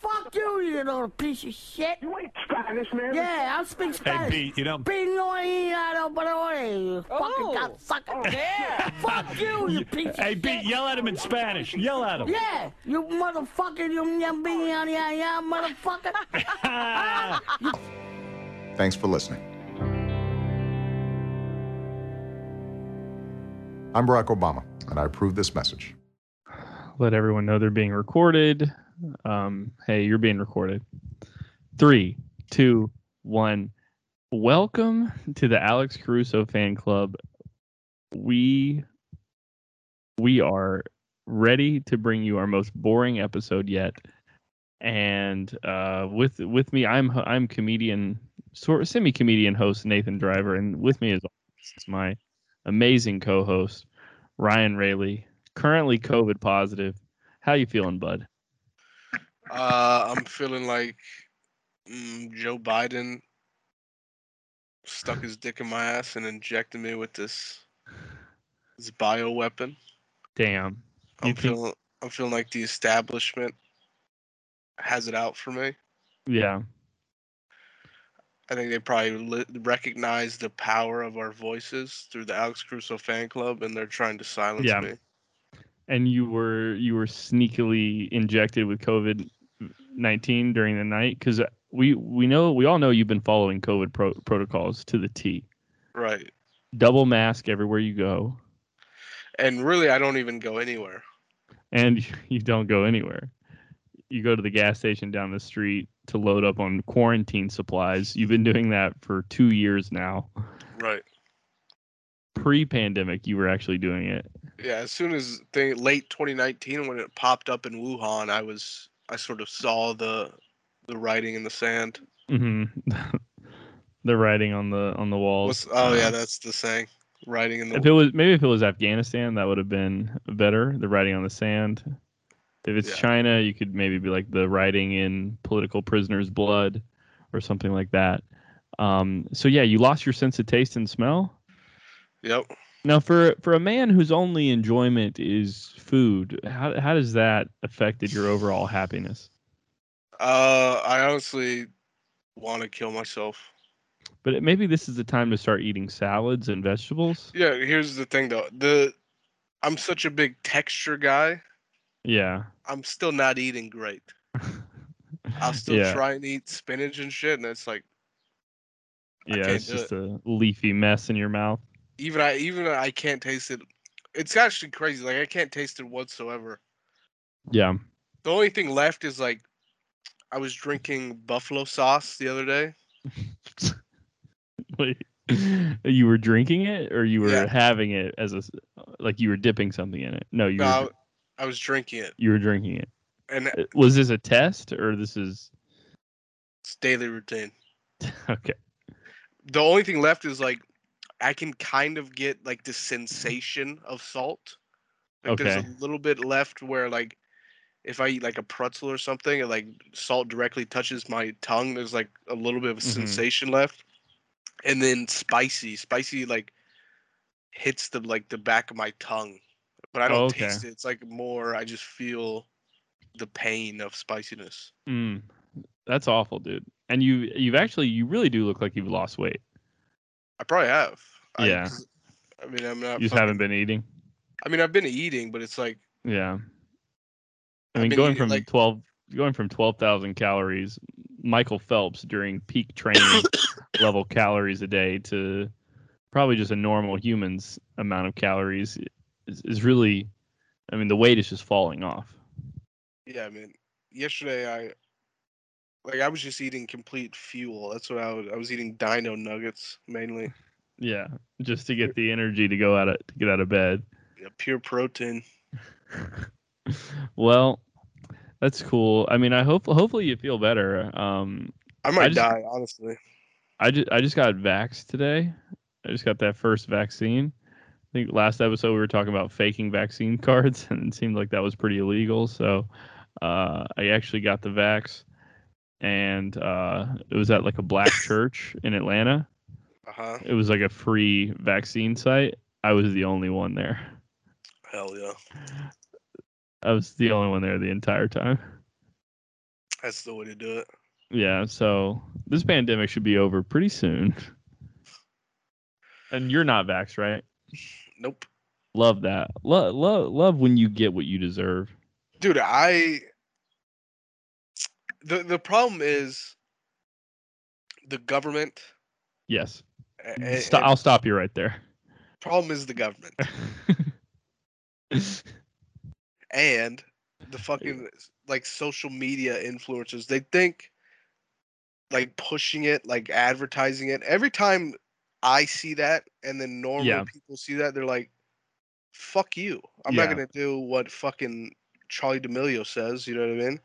fuck you, you little piece of shit. You ain't Spanish, man. Yeah, I speak Spanish. Hey, Pete, you don't- Pino ahí, but you oh. fucking Oh. cocksucker. Yeah. Fuck you, you piece of Hey, shit. Pete, yell at him in Spanish. Yell at him. Yeah, you motherfucker, you nyambi, yeah, yeah, motherfucker. Thanks for listening. I'm Barack Obama, and I approve this message. Let everyone know they're being recorded. Um, hey, you're being recorded. Three, two, one. Welcome to the Alex Caruso fan club. We we are ready to bring you our most boring episode yet. And uh, with with me, I'm I'm comedian, sort of semi comedian host Nathan Driver, and with me is my amazing co-host Ryan Rayleigh, currently COVID positive. How you feeling, bud? Uh, I'm feeling like mm, Joe Biden stuck his dick in my ass and injected me with this this bio weapon. Damn. You I'm think- feeling I'm feeling like the establishment has it out for me. Yeah. I think they probably li- recognize the power of our voices through the Alex Caruso fan club, and they're trying to silence Yeah. me. And you were you were sneakily injected with COVID nineteen during the night because we we know we all know you've been following COVID pro- protocols to the T. Right. Double mask everywhere you go, And really, I don't even go anywhere. and you don't go anywhere. You go to the gas station down the street to load up on quarantine supplies. You've been doing that for two years now. Right. Pre-pandemic, you were actually doing it. Yeah, as soon as thing late 2019 when it popped up in Wuhan, I was I sort of saw the the writing in the sand. hmm the writing on the on the walls. What's, oh yeah, Uh, that's the saying. Writing in the If it was maybe if it was Afghanistan, that would have been better. The writing on the sand. If it's Yeah. China, you could maybe be like the writing in political prisoners' blood, or something like that. Um, so yeah, you lost your sense of taste and smell. Yep. Now, for for a man whose only enjoyment is food, how how does that affected your overall happiness? Uh, I honestly want to kill myself. But it, maybe this is the time to start eating salads and vegetables. Yeah, here's the thing though. The I'm such a big texture guy. Yeah. I'm still not eating great. I'll still Yeah. try and eat spinach and shit, and it's like Yeah, it's just a leafy mess in your mouth. Even I even I can't taste it. It's actually crazy. Like I can't taste it whatsoever. Yeah. The only thing left is like I was drinking buffalo sauce the other day. Wait, you were drinking it, or you were Yeah. having it as a like you were dipping something in it? No, you No, were I, I was drinking it, you were drinking it. and Uh, Was this a test, or this is it's daily routine. okay? The only thing left is like I can kind of get like the sensation of salt. Like there's a little bit left where like if I eat like a pretzel or something, and like salt directly touches my tongue, there's like a little bit of a Mhm. sensation left. And then spicy, spicy like hits the like the back of my tongue, but I don't Oh, okay. taste it. It's like more. I just feel the pain of spiciness. Mm, that's awful, dude. And you you've actually you really do look like you've lost weight. I probably have. I- I, mean, I'm not. You just fucking- haven't been eating. I mean, I've been eating, but it's like Yeah. I mean, going eating, from like- twelve going from twelve thousand calories, Michael Phelps during peak training level calories a day to probably just a normal human's amount of calories is, is really, I mean, the weight is just falling off. Yeah, I mean, yesterday I like I was just eating complete fuel. That's what I was. I was eating Dino nuggets mainly. Yeah, just to get the energy to go out of to get out of bed. Yeah, pure protein. well, that's cool. I mean, I hope hopefully you feel better. Um, I might just- die, honestly. I just I just got vaxxed today. I just got that first vaccine. I think last episode we were talking about faking vaccine cards, and it seemed like that was pretty illegal. So uh, I actually got the vax, and uh, it was at like a black church in Atlanta. Uh huh. It was like a free vaccine site. I was the only one there. Hell yeah. I was the only one there the entire time. That's the way to do it. Yeah, so this pandemic should be over pretty soon. And you're not vax, right? Nope. Love that. Love, love, love when you get what you deserve. Dude, I the the problem is the government. Yes. a- a- Sto- and I'll stop you right there. problem is the government and the fucking like social media influencers. They think like pushing it, like advertising it. Every time I see that, and then normal Yeah. people see that, they're like, "Fuck you! I'm not gonna do what fucking Charli D'Amelio says." You know what I mean?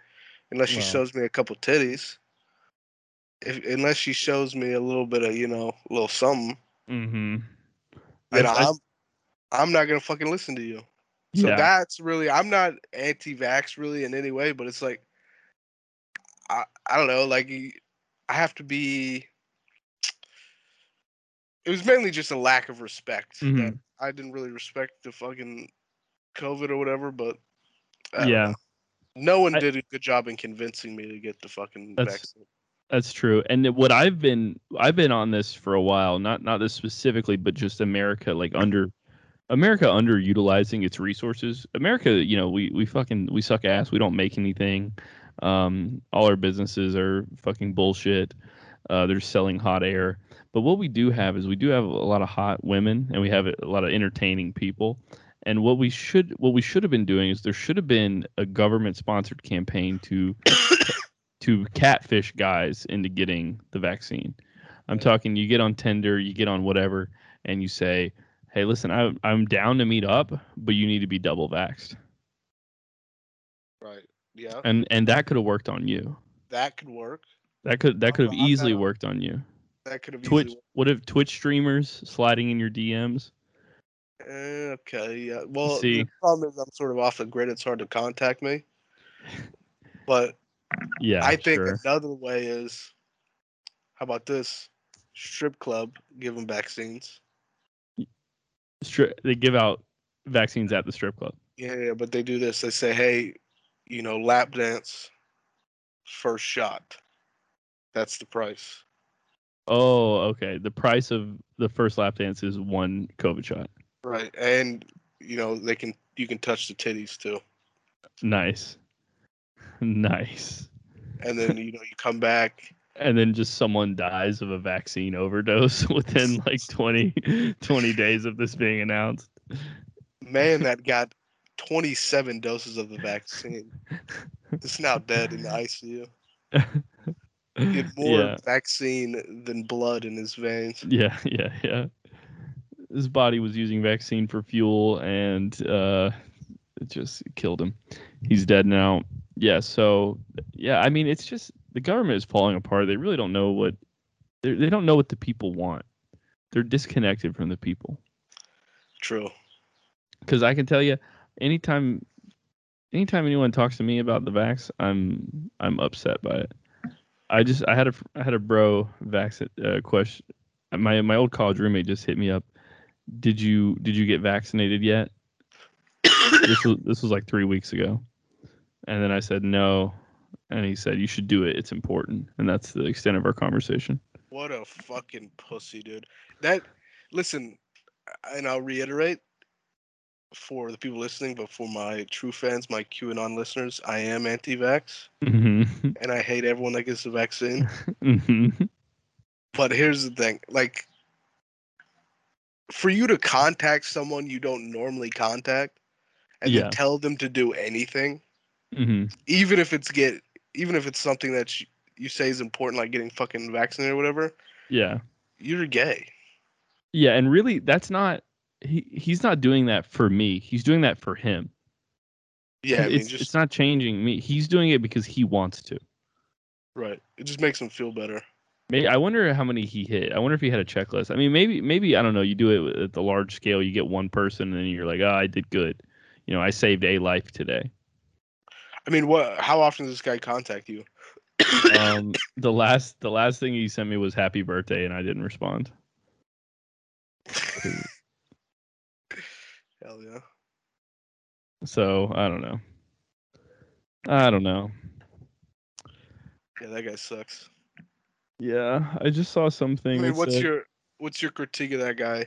Unless she shows me a couple titties. If, unless she shows me a little bit of you know a little something, mm-hmm. then I- am I'm not gonna fucking listen to you. So yeah. that's really I'm not anti-vax really in any way, but it's like I I don't know, like I have to be. It was mainly just a lack of respect that Mhm. I didn't really respect the fucking COVID or whatever, but yeah. know. No one I- did a good job in convincing me to get the fucking That's- vaccine. That's true. And what I've been I've been on this for a while, not not this specifically, but just America like under America underutilizing its resources. America, you know, we we fucking we suck ass. We don't make anything. Um, all our businesses are fucking bullshit. Uh, they're selling hot air. But what we do have is we do have a lot of hot women and we have a lot of entertaining people. And what we should what we should have been doing is there should have been a government sponsored campaign to to catfish guys into getting the vaccine. I'm talking you get on Tinder, you get on whatever, and you say, "Hey, listen, I, I'm down to meet up, but you need to be double vaxxed," Right. Yeah. and and that could have worked on you. That could work. That could that could have easily worked on you. That could have Twitch, what if Twitch streamers sliding in your DMs? Eh, okay, yeah. Well, See. the problem is I'm sort of off the grid. It's hard to contact me. But Yeah, I think sure. another way is, how about this? Strip club, give them vaccines. Stri- they give out vaccines at the strip club. Yeah, yeah, but they do this. They say, hey, you know, lap dance, first shot. That's the price. Oh, okay. The price of the first lap dance is one COVID shot. Right. And, you know, they can, you can touch the titties too. Nice, nice. And then, you know, you come back. and then just someone dies of a vaccine overdose within like 20, 20 days of this being announced. Man that got 27 doses of the vaccine is now dead in the ICU. He had more yeah, vaccine than blood in his veins. yeah, yeah, yeah. His body was using vaccine for fuel, and uh, it just killed him. He's dead now. Yeah. So, yeah, I mean, it's just the government is falling apart. They really don't know what they don't know what the people want. They're disconnected from the people. True. because I can tell you, anytime, anytime anyone talks to me about the vax, I'm I'm upset by it. I just I had a I had a bro vax uh, question. My my old college roommate just hit me up. Did you did you get vaccinated yet? this was this was like three weeks ago, and then I said no, and he said you should do it. It's important, and that's the extent of our conversation. What a fucking pussy, dude. That listen, and I'll reiterate for the people listening, but for my true fans, my QAnon listeners, I am anti-vax, hmm and I hate everyone that gets the vaccine. hmm But here's the thing, like, for you to contact someone you don't normally contact, and Yeah. tell them to do anything, hmm even if it's get, even if it's something that you, you say is important, like getting fucking vaccinated or whatever, Yeah. you're gay. Yeah, and really that's not he he's not doing that for me. He's doing that for him. Yeah, I mean, it's just it's not changing me. He's doing it because he wants to. right. It just makes him feel better. Maybe I wonder how many he hit. I wonder if he had a checklist. I mean, maybe maybe I don't know. You do it at the large scale. You get one person, and then you're like, oh, I did good. You know, I saved a life today. I mean, what? How often does this guy contact you? Um, the last the last thing he sent me was happy birthday, and I didn't respond. Hell yeah. So I don't know. I don't know. Yeah, that guy sucks. Yeah, I just saw something. I mean, what's said- your what's your critique of that guy?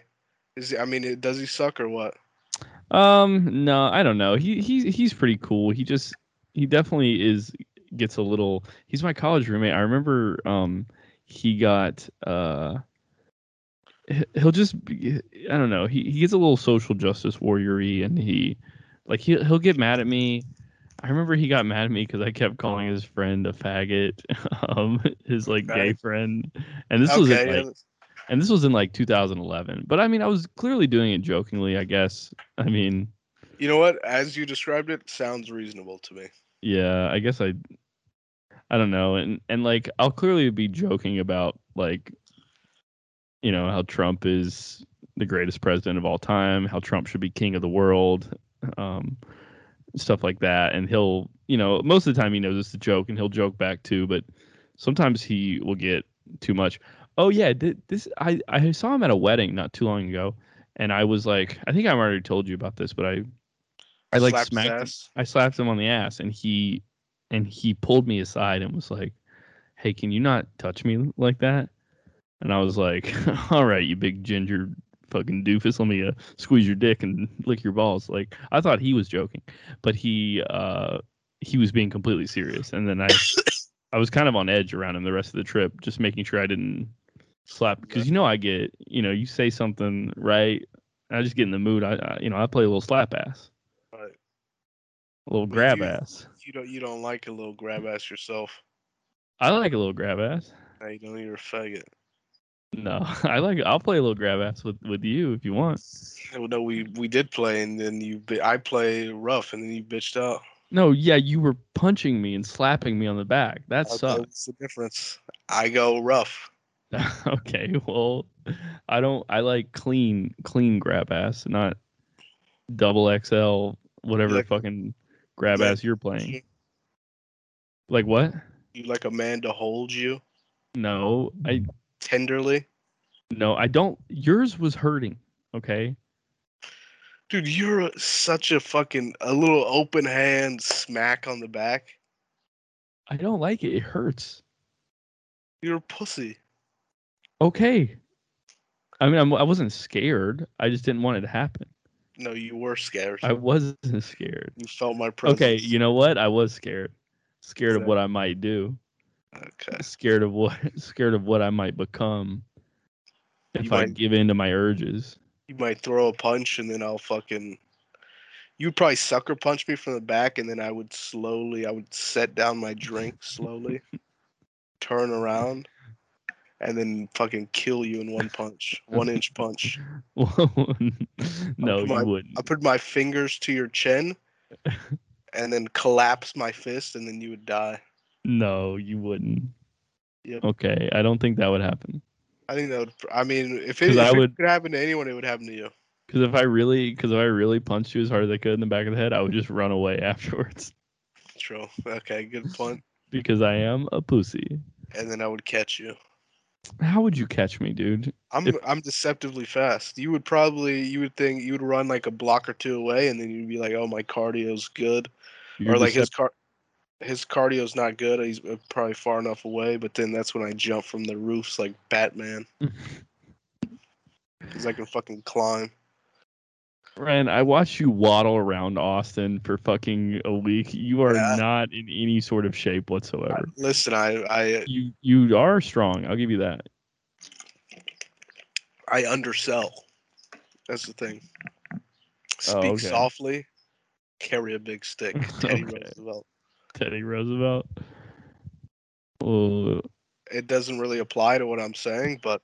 Is he, I mean, it- does he suck or what? Um, no, I don't know. He he's he's pretty cool. He just he definitely is gets a little. He's my college roommate. I remember um he got uh he- he'll just be, I don't know. He he gets a little social justice warrior-y and he like he he'll get mad at me. I remember he got mad at me because I kept calling his friend a faggot, um, his like gay friend, and this was in, like and this was in like 2011. But I mean, I was clearly doing it jokingly, I guess. I mean, you know what? As you described it, sounds reasonable to me. yeah, I guess I, I don't know, and and like I'll clearly be joking about like, you know, how Trump is the greatest president of all time, how Trump should be king of the world, um, stuff like that, and he'll, you know, most of the time he knows it's a joke and he'll joke back too, but sometimes he will get too much. Oh yeah, thi- this I I saw him at a wedding not too long ago, and I was like, I think I've already told you about this, but I, I like Slapped smacked. I slapped him on the ass, and he, and he pulled me aside and was like, "Hey, can you not touch me like that?" And I was like, "All right, you big ginger fucking doofus, let me uh, squeeze your dick and lick your balls." Like I thought he was joking, but he, uh, he was being completely serious. And then I, I was kind of on edge around him the rest of the trip, just making sure I didn't slap because you know I get, you know, you say something right, I just get in the mood. I, I you know, I play a little slap ass, Right. a little But grab you- ass. You don't you don't like a little grab ass yourself. I like a little grab ass. Now you know you're a faggot. No, I like. I'll play a little grab ass with with you if you want. Well, no, we we did play, and then you I play rough, and then you bitched out. No, yeah, you were punching me and slapping me on the back. That Okay, sucks. What's the difference? I go rough. okay, well, I don't. I like clean, clean grab ass, not double XL, whatever like- fucking grab like- ass you're playing. Like what? You like a man to hold you No, I tenderly, no, I don't. Yours was hurting. Okay. dude. You're a- such a fucking a little open hand smack on the back. I don't like it. It hurts. You're a pussy. Okay. I mean, I'm, I wasn't scared. I just didn't want it to happen. No, you were scared. I wasn't scared. you felt my presence. Okay, you know what? I was scared. Scared of what I might do. Okay. Scared of what scared of what I might become if You I give in to my urges. You might throw a punch, and then I'll fucking. You'd probably sucker punch me from the back, and then I would slowly, I would set down my drink slowly, turn around, and then fucking kill you in one punch, one inch punch. no, you my- wouldn't. I put my fingers to your chin, and then collapse my fist, and then you would die. No, you wouldn't. Yep. Okay, I don't think that would happen. I think that would. I mean, if it, if I it would- could happen to anyone, it would happen to you. Because if I really, because if I really punched you as hard as I could in the back of the head, I would just run away afterwards. True. Okay, good point. Because I am a pussy. And then I would catch you. How would you catch me, dude? I'm If- I'm deceptively fast. You would probably you would think you would run like a block or two away, and then you'd be like, "Oh, my cardio's good," or like his decep- car his cardio's not good. He's uh, probably far enough away. But then that's when I jump from the roofs like Batman, because I can fucking climb. Ryan, I watched you waddle around Austin for fucking a week. You are Yeah. not in any sort of shape whatsoever. Listen, I I You you are strong. I'll give you that. I undersell. That's the thing. Oh, Speak okay. softly, carry a big stick. Teddy Okay. Roosevelt. Teddy Roosevelt. Oh, It doesn't really apply to what I'm saying, but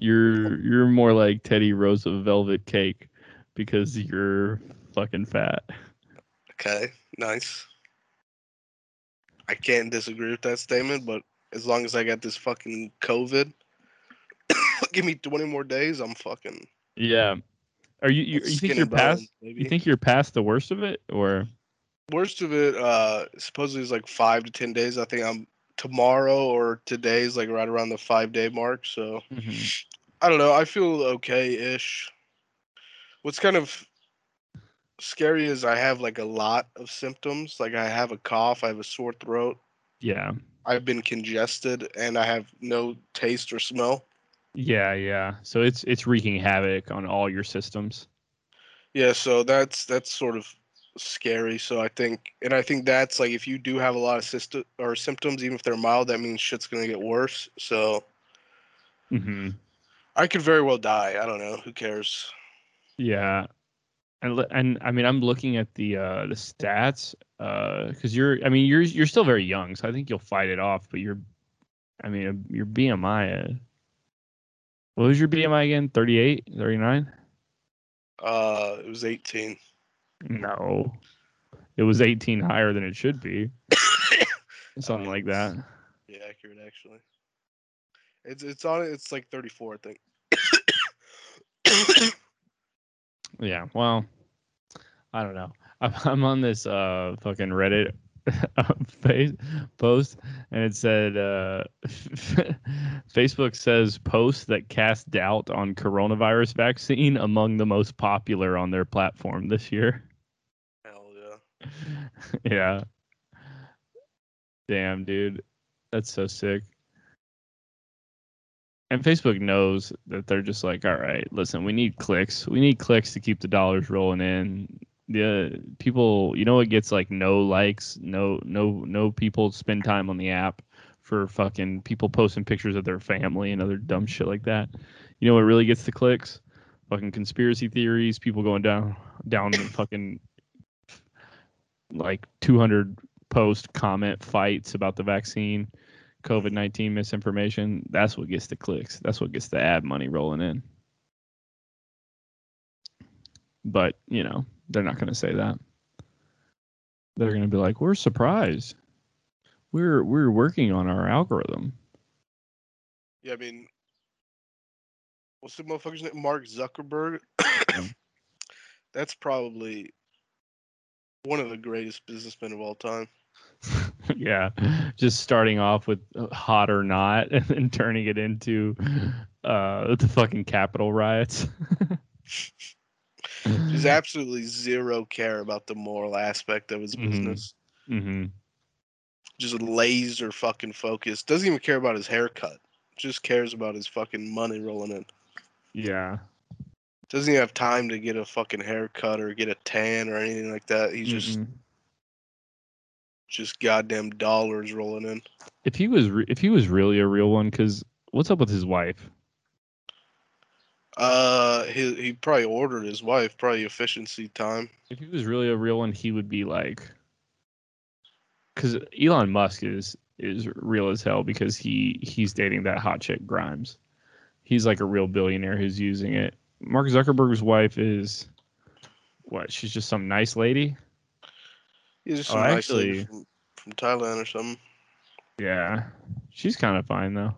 you're you're more like Teddy Roosevelt velvet cake because you're fucking fat. okay, nice. I can't disagree with that statement, but as long as I got this fucking COVID, give me 20 more days, I'm fucking. Yeah. Are you you, you think you're past you think you're past the worst of it or Worst of it, uh, supposedly is like five to 10 days. I think I'm tomorrow or today is like right around the five day mark. So I don't know. I feel okay ish. What's kind of scary is I have like a lot of symptoms. Like I have a cough, I have a sore throat, Yeah. I've been congested and I have no taste or smell. Yeah, yeah. So it's it's wreaking havoc on all your systems. Yeah, so that's that's sort of scary. So I think, and I think that's like if you do have a lot of system or symptoms, even if they're mild, that means shit's gonna get worse. So hmm I could very well die. I don't know. Who cares? Yeah. And and I mean I'm looking at the uh the stats uh cuz you're I mean you're you're still very young, so I think you'll fight it off, but you're I mean uh, your BMI uh, what was your BMI again? 38, 39? Uh, it was 18. No. It was 18 higher than it should be. Something like that. Yeah, accurate actually. It's it's on it's like 34, I think. Yeah, well, I don't know. I'm, I'm on this uh fucking Reddit face post, and it said uh, Facebook says posts that cast doubt on coronavirus vaccine among the most popular on their platform this year. Yeah. Damn, dude, that's so sick. And Facebook knows that they're just like, all right, listen, we need clicks. We need clicks to keep the dollars rolling in. The people, you know, what gets like no likes, no, no, no people spend time on the app for fucking people posting pictures of their family and other dumb shit like that. You know what really gets the clicks? Fucking conspiracy theories, people going down, down the fucking like 200 post comment fights about the vaccine. COVID 19 misinformation, that's what gets the clicks. That's what gets the ad money rolling in. But, you know, they're not going to say that. They're going to be like, we're surprised. We're we're working on our algorithm. Yeah, I mean, what's the motherfucker's name? Mark Zuckerberg. That's probably one of the greatest businessmen of all time. yeah, just starting off with uh, hot or not, and then turning it into uh, the fucking Capitol riots. There's absolutely zero care about the moral aspect of his Mhm. business. hmm Just laser fucking focused. Doesn't even care about his haircut. Just cares about his fucking money rolling in. Yeah. Doesn't even have time to get a fucking haircut or get a tan or anything like that. He's just Mm-mm. just goddamn dollars rolling in. if he was re- if he was really a real one, because what's up with his wife? Uh, he he probably ordered his wife. Probably efficiency time. If he was really a real one, he would be like, because Elon Musk is is real as hell because he he's dating that hot chick Grimes. He's like a real billionaire who's using it. Mark Zuckerberg's wife is what? She's just some nice lady. He's just Oh, some nice lady actually- from, from Thailand or something. Yeah, she's kind of fine though.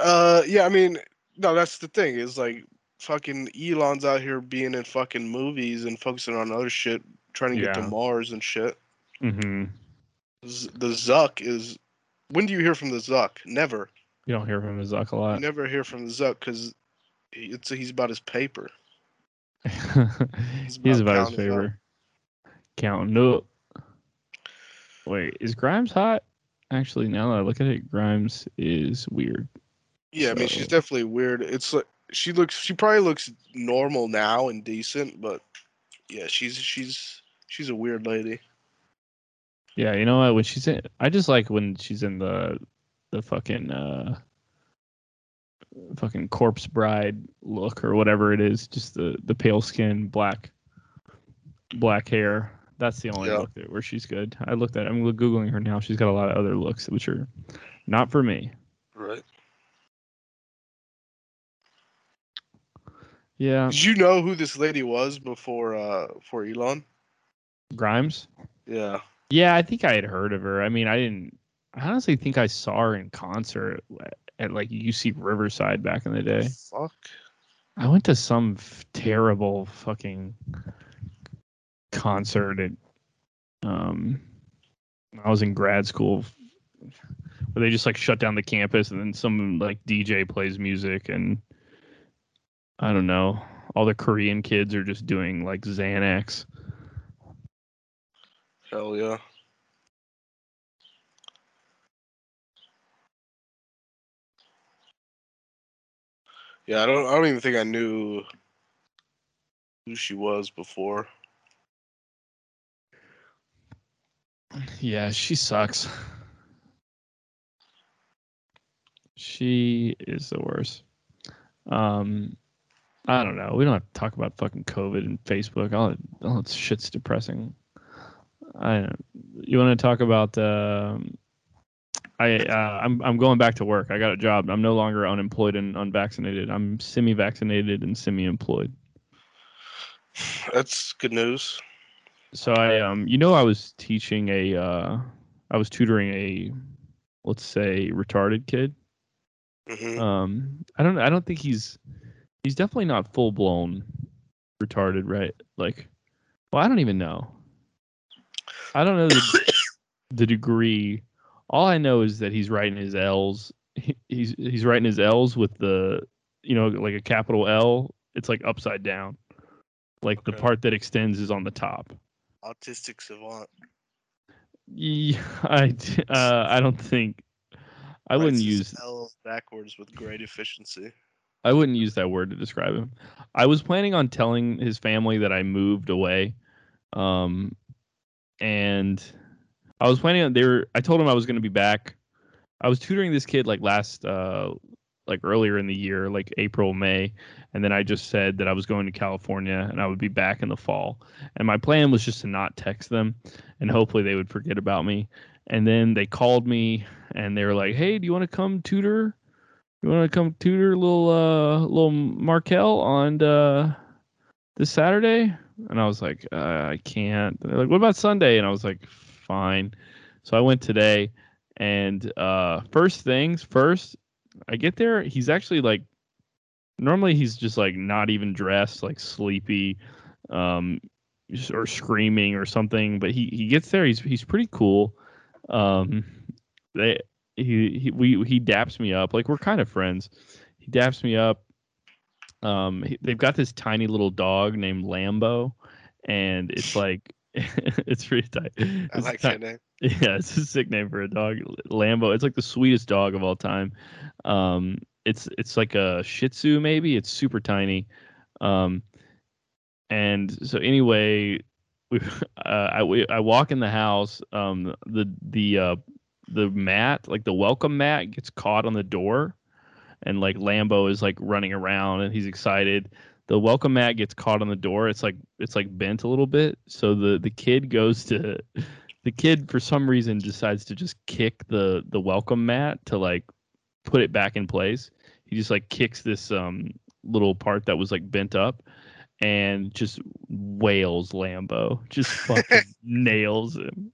Uh, yeah. I mean, no, that's the thing. Is like fucking Elon's out here being in fucking movies and focusing on other shit, trying to get to Mars and shit. hmm Z- The Zuck is. When do you hear from the Zuck? Never. You don't hear from the Zuck a You lot. never hear from the Zuck because it's he's about his paper. He's about about his counting up. favor. Counting up. Wait, is Grimes hot? Actually, now that I look at it, Grimes is weird. Yeah, I mean she's definitely weird. It's like she looks. She probably looks normal now and decent, but yeah, she's she's she's a weird lady. Yeah, you know what? When she's in, I just like when she's in the the fucking uh fucking corpse bride look or whatever it is. Just the the pale skin, black black hair. That's the only Yeah. look that, where she's good. I looked at. I'm googling her now. She's got a lot of other looks which are not for me. Right. Yeah, Did you know who this lady was before uh for Elon? Grimes. Yeah. Yeah, I think I had heard of her. I mean, I didn't. I honestly think I saw her in concert at like UC Riverside back in the day. Fuck. I went to some f- terrible fucking concert at um when I was in grad school where they just like shut down the campus and then some like DJ plays music and I don't know all the Korean kids are just doing like Xanax. Hell yeah. Yeah, I don't. I don't even think I knew who she was before. Yeah, she sucks. She is the worst. Um, I don't know. We don't have to talk about fucking COVID and Facebook. All, all that shit's depressing. I. You want to talk about? Um, I. Uh, I'm. I'm going back to work. I got a job. I'm no longer unemployed and unvaccinated. I'm semi-vaccinated and semi-employed. That's good news. So I um you know I was teaching a uh I was tutoring a let's say retarded kid. hmm Um I don't I don't think he's he's definitely not full blown retarded, right? Like well I don't even know. I don't know the, the degree. All I know is that he's writing his L's. He, he's he's writing his L's with the you know like a capital L. It's like upside down. Like the part that extends is on the top. Autistic savant. Yeah, I uh, I don't think I wouldn't use L backwards with great efficiency. I wouldn't use that word to describe him. I was planning on telling his family that I moved away, um, and I was planning on they were. I told him I was going to be back. I was tutoring this kid like last, uh, like earlier in the year, like April, May, and then I just said that I was going to California and I would be back in the fall. And my plan was just to not text them, and hopefully they would forget about me. And then they called me and they were like, "Hey, do you want to come tutor?" you want to come tutor little uh little Markel on uh this Saturday? And I was like, uh, I can't. They're like, what about Sunday? And I was like, fine. So I went today, and uh first things first, I get there. He's actually like, normally he's just like not even dressed, like sleepy, um, or screaming or something. But he he gets there. He's he's pretty cool. Um, they he, he we he daps me up like we're kind of friends he daps me up um he, they've got this tiny little dog named lambo and it's like it's pretty tight. I It's like ti- that name. yeah it's a sick name for a dog. Lambo it's like the sweetest dog of all time. Um it's it's like a shih tzu maybe it's super tiny. Um and so anyway we uh, I, we, I walk in the house um the the uh the mat like the welcome mat gets caught on the door and like lambo is like running around and he's excited the welcome mat gets caught on the door it's like it's like bent a little bit so the the kid goes to the kid for some reason decides to just kick the the welcome mat to like put it back in place he just like kicks this um little part that was like bent up and just wails lambo just fucking nails him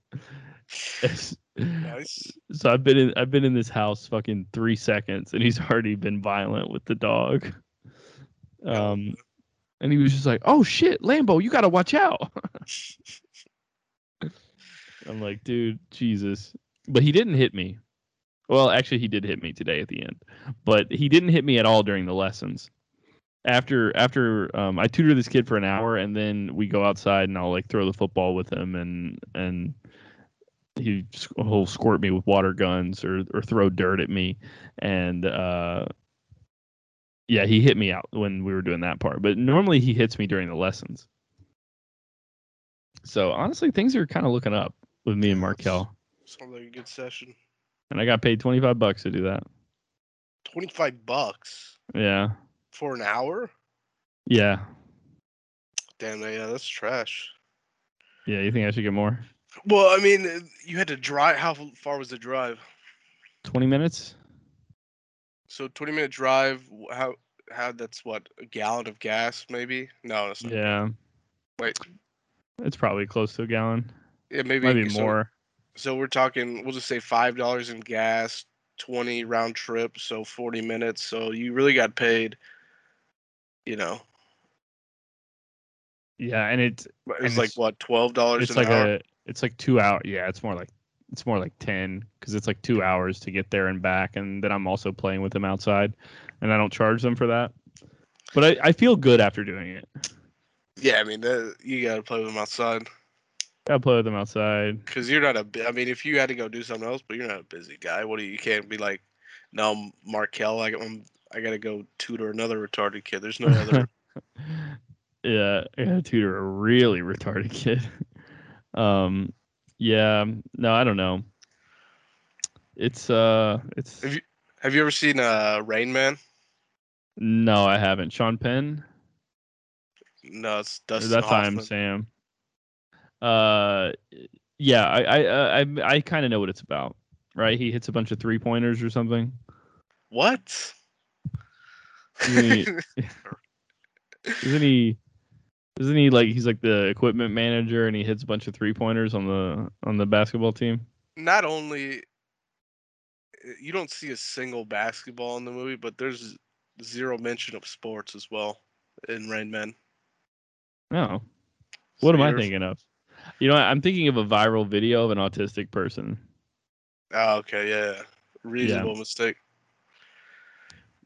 Nice. so I've been in I've been in this house fucking three seconds and he's already been violent with the dog. Um and he was just like, Oh shit, Lambo, you gotta watch out. I'm like, dude, Jesus. But he didn't hit me. Well, actually he did hit me today at the end. But he didn't hit me at all during the lessons. After after um, I tutor this kid for an hour and then we go outside and I'll like throw the football with him and and he he'll squirt me with water guns or or throw dirt at me and uh yeah he hit me out when we were doing that part but normally he hits me during the lessons so honestly things are kind of looking up with me and Markel Sounds like a good session. and I got paid 25 bucks to do that Twenty-five bucks yeah for an hour. yeah Damn, that yeah, that's trash. yeah you think I should get more Well, I mean, you had to drive. How far was the drive? 20 minutes So twenty-minute drive. How? How? That's what a gallon of gas, maybe? No, that's not. yeah Wait. it's probably close to a gallon Yeah, maybe maybe so- more So we're talking. We'll just say five dollars in gas, twenty round trip, so forty minutes. So you really got paid. You know, yeah and it's it was And like it's- what twelve dollars it's like hour. a it's like two hour yeah it's more like it's more like 10 because it's like two hours to get there and back and then i'm also playing with them outside and i don't charge them for that but i, I feel good after doing it yeah, I mean, that, you got to play with them outside i play with them outside because you're not a, I mean, if you had to go do something else, but you're not a busy guy. What do you? You can't be like, no, Markel. Like I'm. I gotta go tutor another retarded kid. There's no other. yeah, I gotta tutor a really retarded kid. um, yeah, no, I don't know. It's uh, it's Have you have you ever seen uh Rain Man? no, I haven't. Sean Penn. No, it's Dustin That's I'm Sam. Uh, yeah, I I I, I, I kind of know what it's about, right? He hits a bunch of three pointers or something. What? Isn't he, isn't he? Like he's like the equipment manager and he hits a bunch of three pointers on the on the basketball team? Not only eh, you don't see a single basketball in the movie, but there's zero mention of sports as well in Rain Man. No. What am I thinking of? You know, I'm thinking of a viral video of an autistic person. Oh, okay, yeah, yeah. reasonable mistake.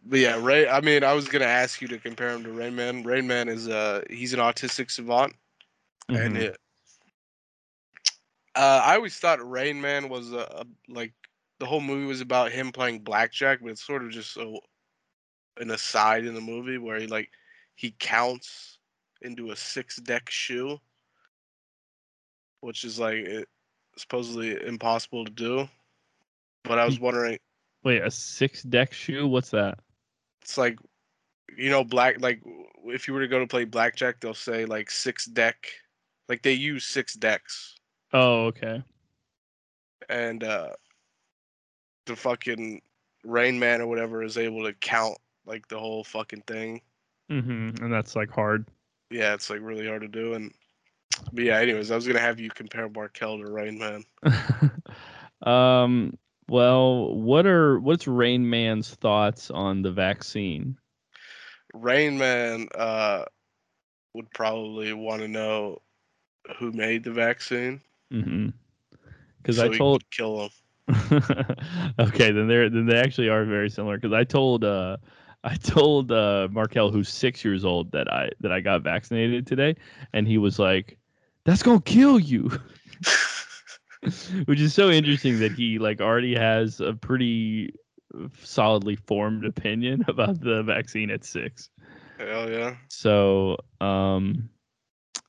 But yeah, Ray. I mean, I was gonna ask you to compare him to Rain Man. Rain Man is uh he's an autistic savant, and Mhm. it. Uh, I always thought Rain Man was a, a like the whole movie was about him playing blackjack, but it's sort of just a, an aside in the movie where he like he counts into a six deck shoe, which is like it, supposedly impossible to do. But I was wondering, Wait, a six deck shoe? What's that? It's like you know black like if you were to go to play blackjack, they'll say like six deck, like they use six decks. Oh, okay. and uh the fucking Rain Man or whatever is able to count like the whole fucking thing. Mm-hmm. And that's like hard. Yeah, it's like really hard to do. And but yeah, anyways, I was gonna have you compare Markel to Rain Man. um. Well, what are what's Rain Man's thoughts on the vaccine? Rain Man uh would probably want to know who made the vaccine. Mm-hmm. Because so I told kill him. okay, then they're then they actually are very similar. Because I told uh I told uh Markel, who's six years old, that I that I got vaccinated today, and he was like, "That's gonna kill you," which is so interesting that he like already has a pretty solidly formed opinion about the vaccine at six. Hell yeah. So um,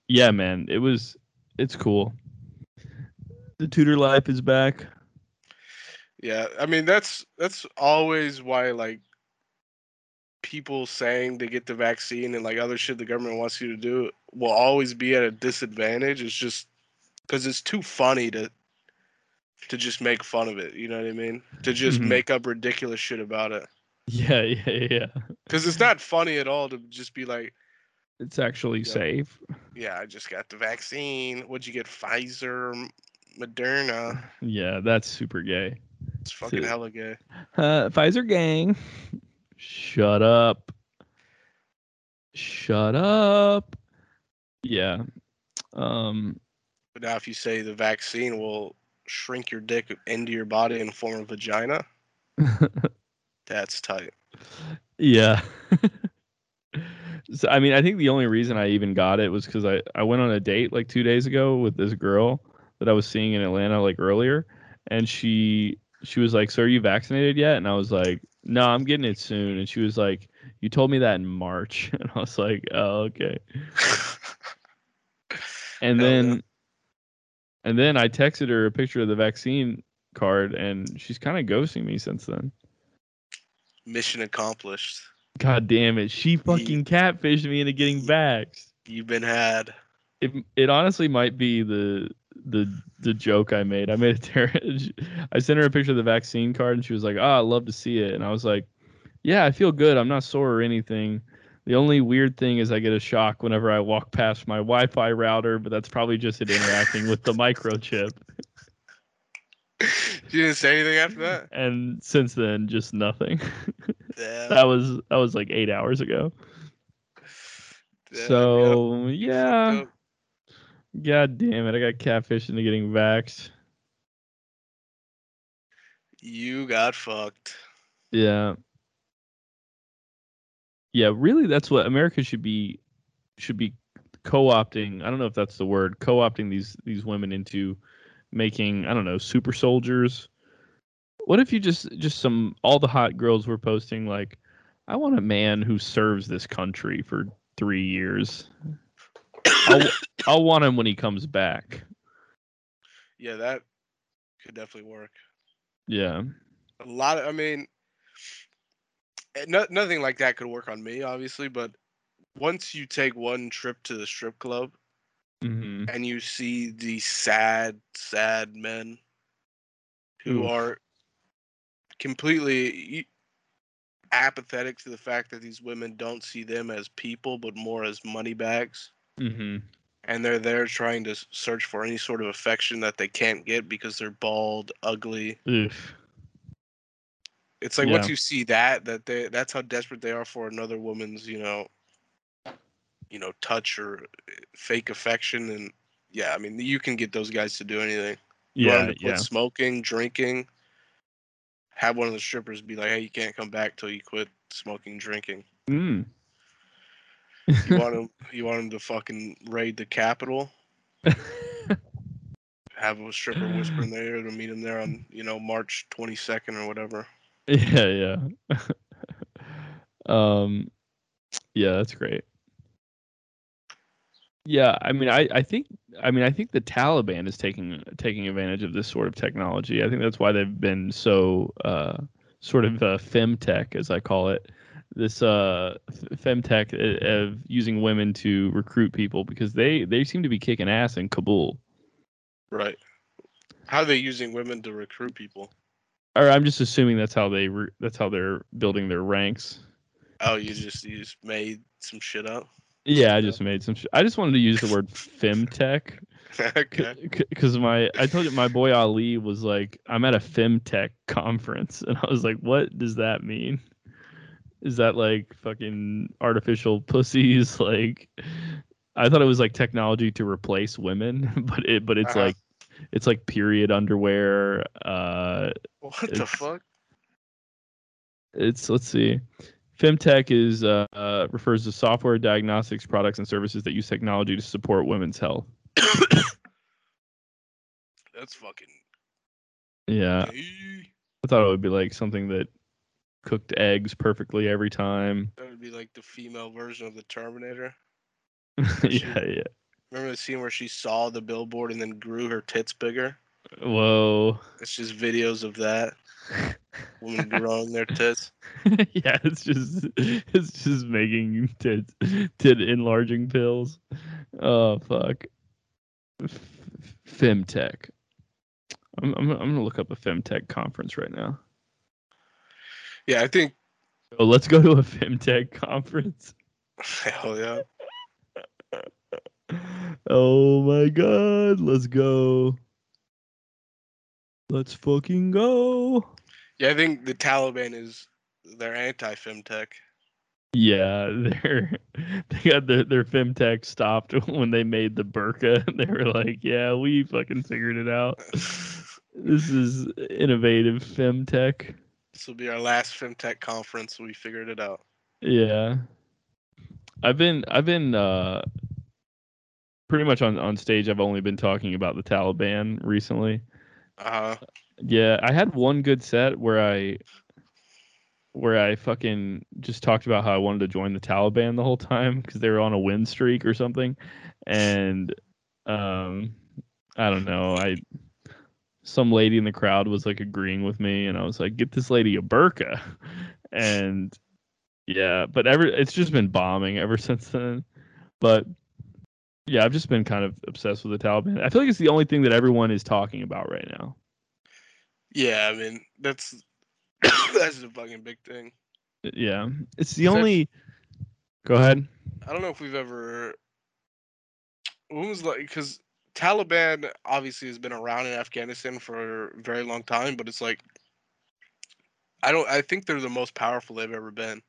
yeah, man, it was it's cool. The tutor life is back. Yeah, I mean that's that's always why like people saying to get the vaccine and like other shit the government wants you to do will always be at a disadvantage. It's just because it's too funny to to just make fun of it. You know what I mean? To just Mhm. make up ridiculous shit about it. Yeah, yeah, yeah. Because it's not funny at all to just be like, It's actually safe. yeah, I just got the vaccine. What'd you get? Pfizer, Moderna. Yeah, that's super gay. It's fucking Dude. hella gay. Uh, Pfizer gang. Shut up. Shut up. Yeah. Um. But now, if you say the vaccine will shrink your dick into your body and form a vagina, that's tight. Yeah. so I mean, I think the only reason I even got it was because I I went on a date like two days ago with this girl that I was seeing in Atlanta like earlier, and she she was like, "So are you vaccinated yet?" And I was like, "No, I'm getting it soon." And she was like, "You told me that in March," and I was like, "Oh, okay." And then. And then I texted her a picture of the vaccine card, and she's kind of ghosting me since then. Mission accomplished. God damn it. She fucking catfished me into getting vaxxed. You've been had. It it honestly might be the the the joke I made. I made a ter- I sent her a picture of the vaccine card and she was like, "Oh, I'd love to see it." And I was like, "Yeah, I feel good. I'm not sore or anything. The only weird thing is I get a shock whenever I walk past my Wi-Fi router, but that's probably just it interacting with the microchip." You didn't say anything after that. And since then, just nothing. Damn. that was that was like 8 hours ago. damn, So, you yeah. God damn it. I got catfished into getting vaxxed. You got fucked. Yeah. Yeah, really that's what America should be should be co-opting. I don't know if that's the word. Co-opting these these women into making, I don't know, super soldiers. What if you just just some all the hot girls were posting like I want a man who serves this country for three years. I'll, I'll want him when he comes back. Yeah, that could definitely work. Yeah. A lot of, I mean, no, nothing like that could work on me, obviously. But once you take one trip to the strip club hmm and you see these sad, sad men who Oof. are completely apathetic to the fact that these women don't see them as people, but more as money bags. hmm and they're there trying to search for any sort of affection that they can't get because they're bald, ugly. Oof. It's like once you see that, that they that's how desperate they are for another woman's, you know, you know, touch or uh, fake affection, and yeah, I mean, you can get those guys to do anything. Yeah. 'em to quit Yeah. smoking, drinking. Have one of the strippers be like, "Hey, you can't come back till you quit smoking, drinking." Mm. You want them, you want 'em to fucking raid the Capitol. have a stripper whisper in their ear to meet him there on you know March 22nd or whatever. yeah. Yeah. um. Yeah, that's great. Yeah, I mean, I, I think, I mean, I think the Taliban is taking taking advantage of this sort of technology. I think that's why they've been so uh, sort of uh, femtech, as I call it, this uh, femtech uh, of using women to recruit people because they they seem to be kicking ass in Kabul. Right. How are they using women to recruit people? Or I'm just assuming that's how they re- that's how they're building their ranks. Oh, you just you just made some shit up. Yeah, I just made some. Sh- I just wanted to use the word femtech okay. because my I told you my boy Ali was like, I'm at a femtech conference, and I was like, what does that mean? Is that like fucking artificial pussies? Like, I thought it was like technology to replace women, but it but it's Uh-huh. like it's like period underwear. Uh, What the fuck? it's let's see. Femtech is uh, uh, refers to software diagnostics products and services that use technology to support women's health. That's fucking. Yeah. I thought it would be like something that cooked eggs perfectly every time. That would be like the female version of the Terminator. yeah, yeah. Remember the scene where she saw the billboard and then grew her tits bigger? Whoa. It's just videos of that. Women growing their tits. yeah, it's just it's just making tits tit enlarging pills. Oh fuck. Femtech. I'm, I'm I'm gonna look up a femtech conference right now. Yeah, I think. Oh, let's go to a femtech conference. Hell yeah. Oh my god, let's go. Let's fucking go. Yeah, I think the Taliban is they're anti-femtech. Yeah, they're they got their their femtech stopped when they made the burqa. They were like, "Yeah, we fucking figured it out. This is innovative femtech." This will be our last femtech conference. We figured it out. Yeah, I've been I've been uh pretty much on on stage. I've only been talking about the Taliban recently. Uh, Yeah, I had one good set where I where I fucking just talked about how I wanted to join the Taliban the whole time because they were on a win streak or something, and um, I don't know, I some lady in the crowd was like agreeing with me, and I was like, get this lady a burqa, and yeah, but ever it's just been bombing ever since then, but. Yeah, I've just been kind of obsessed with the Taliban. I feel like it's the only thing that everyone is talking about right now. yeah, I mean that's that's a fucking big thing. Yeah, it's the Is that- only. Go ahead. I don't know if we've ever. When was like because Taliban obviously has been around in Afghanistan for a very long time, but it's like I don't. I think they're the most powerful they've ever been,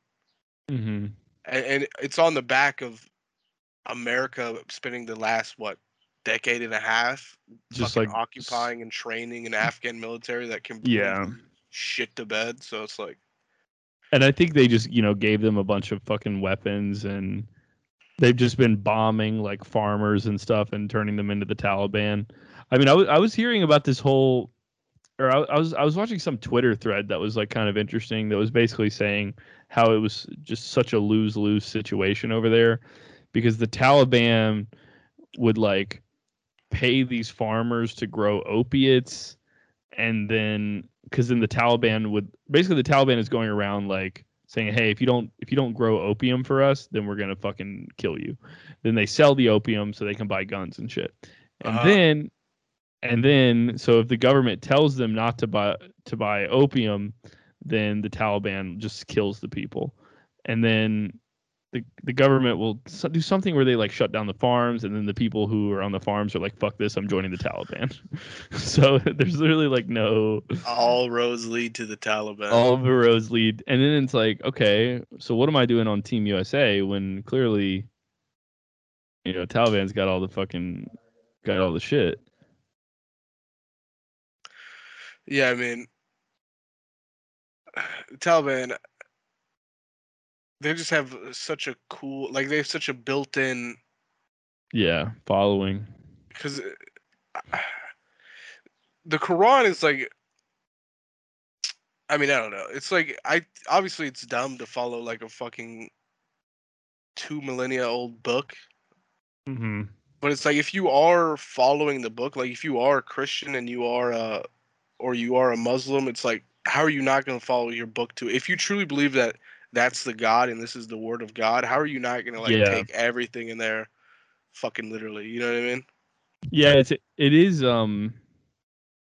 Mm-hmm. and, and it's on the back of America spending the last what decade and a half Just like occupying and training an Afghan military that can Yeah, shit to bed. So it's like and I think they just you know gave them a bunch of fucking weapons and they've just been bombing like farmers and stuff and turning them into the Taliban. I mean, I was I was hearing about this whole or I, I was I was watching some Twitter thread that was like kind of interesting. That was basically saying how it was just such a lose lose situation over there because the Taliban would like pay these farmers to grow opiates and then because then the Taliban would basically the Taliban is going around like saying, "Hey, if you don't if you don't grow opium for us, then we're gonna fucking kill you." Then they sell the opium so they can buy guns and shit. And Uh-huh. then and then so if the government tells them not to buy to buy opium, then the Taliban just kills the people. And then the, the government will do something where they like shut down the farms and then the people who are on the farms are like fuck this i'm joining the taliban so there's literally like no All roads lead to the Taliban. all the roads lead and then it's like okay so what am i doing on team usa when clearly you know taliban's got all the fucking got all the shit Yeah, I mean, Taliban. They just have such a cool, like they have such a built-in yeah following because the Quran is like. I mean, I don't know. It's like I obviously it's dumb to follow like a fucking two millennia old book, mm-hmm. but it's like if you are following the book, like if you are a Christian and you are a or you are a Muslim, it's like how are you not going to follow your book to? If you truly believe that that's the God and this is the word of God, how are you not going to like Yeah. take everything in there fucking literally? You know what I mean? Yeah, it's it is um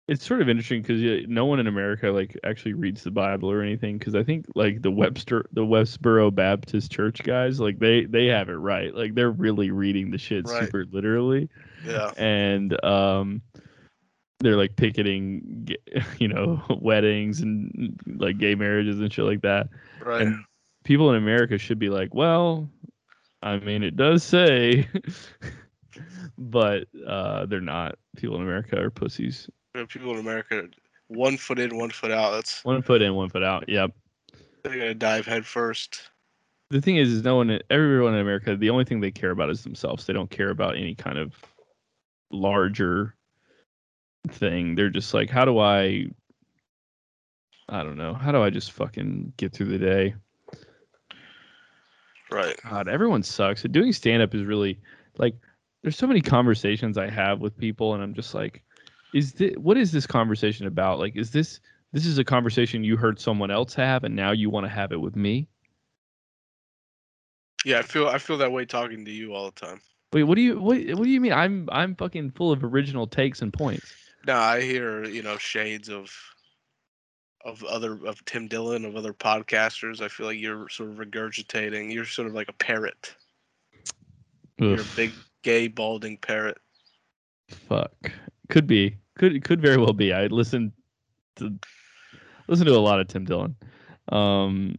it's sort of interesting because no one in America like actually reads the Bible or anything because I think like the Webster the Westboro Baptist Church guys like they they have it right like they're really reading the shit Right. super literally Yeah. and um they're like picketing you know weddings and like gay marriages and shit like that Right. and people in America should be like, well, I mean, it does say, but uh, they're not. People in America are pussies. People in America, one foot in, one foot out. That's One foot in, one foot out. Yep. they're gonna dive head first. The thing is, is no one, everyone in America, the only thing they care about is themselves. They don't care about any kind of larger thing. They're just like, how do I, I don't know, how do I just fucking get through the day? Right. God, everyone sucks. Doing stand up is really like there's so many conversations I have with people and I'm just like is this what is this conversation about? Like is this this is a conversation you heard someone else have and now you want to have it with me? Yeah, I feel I feel that way talking to you all the time. Wait, what do you what what do you mean? I'm I'm fucking full of original takes and points. No, I hear you know shades of of other of Tim Dillon of other podcasters. I feel like you're sort of regurgitating. You're sort of like a parrot. You're a big gay balding parrot. fuck. Could be. Could could very well be. I listen to listen to a lot of Tim Dillon. Um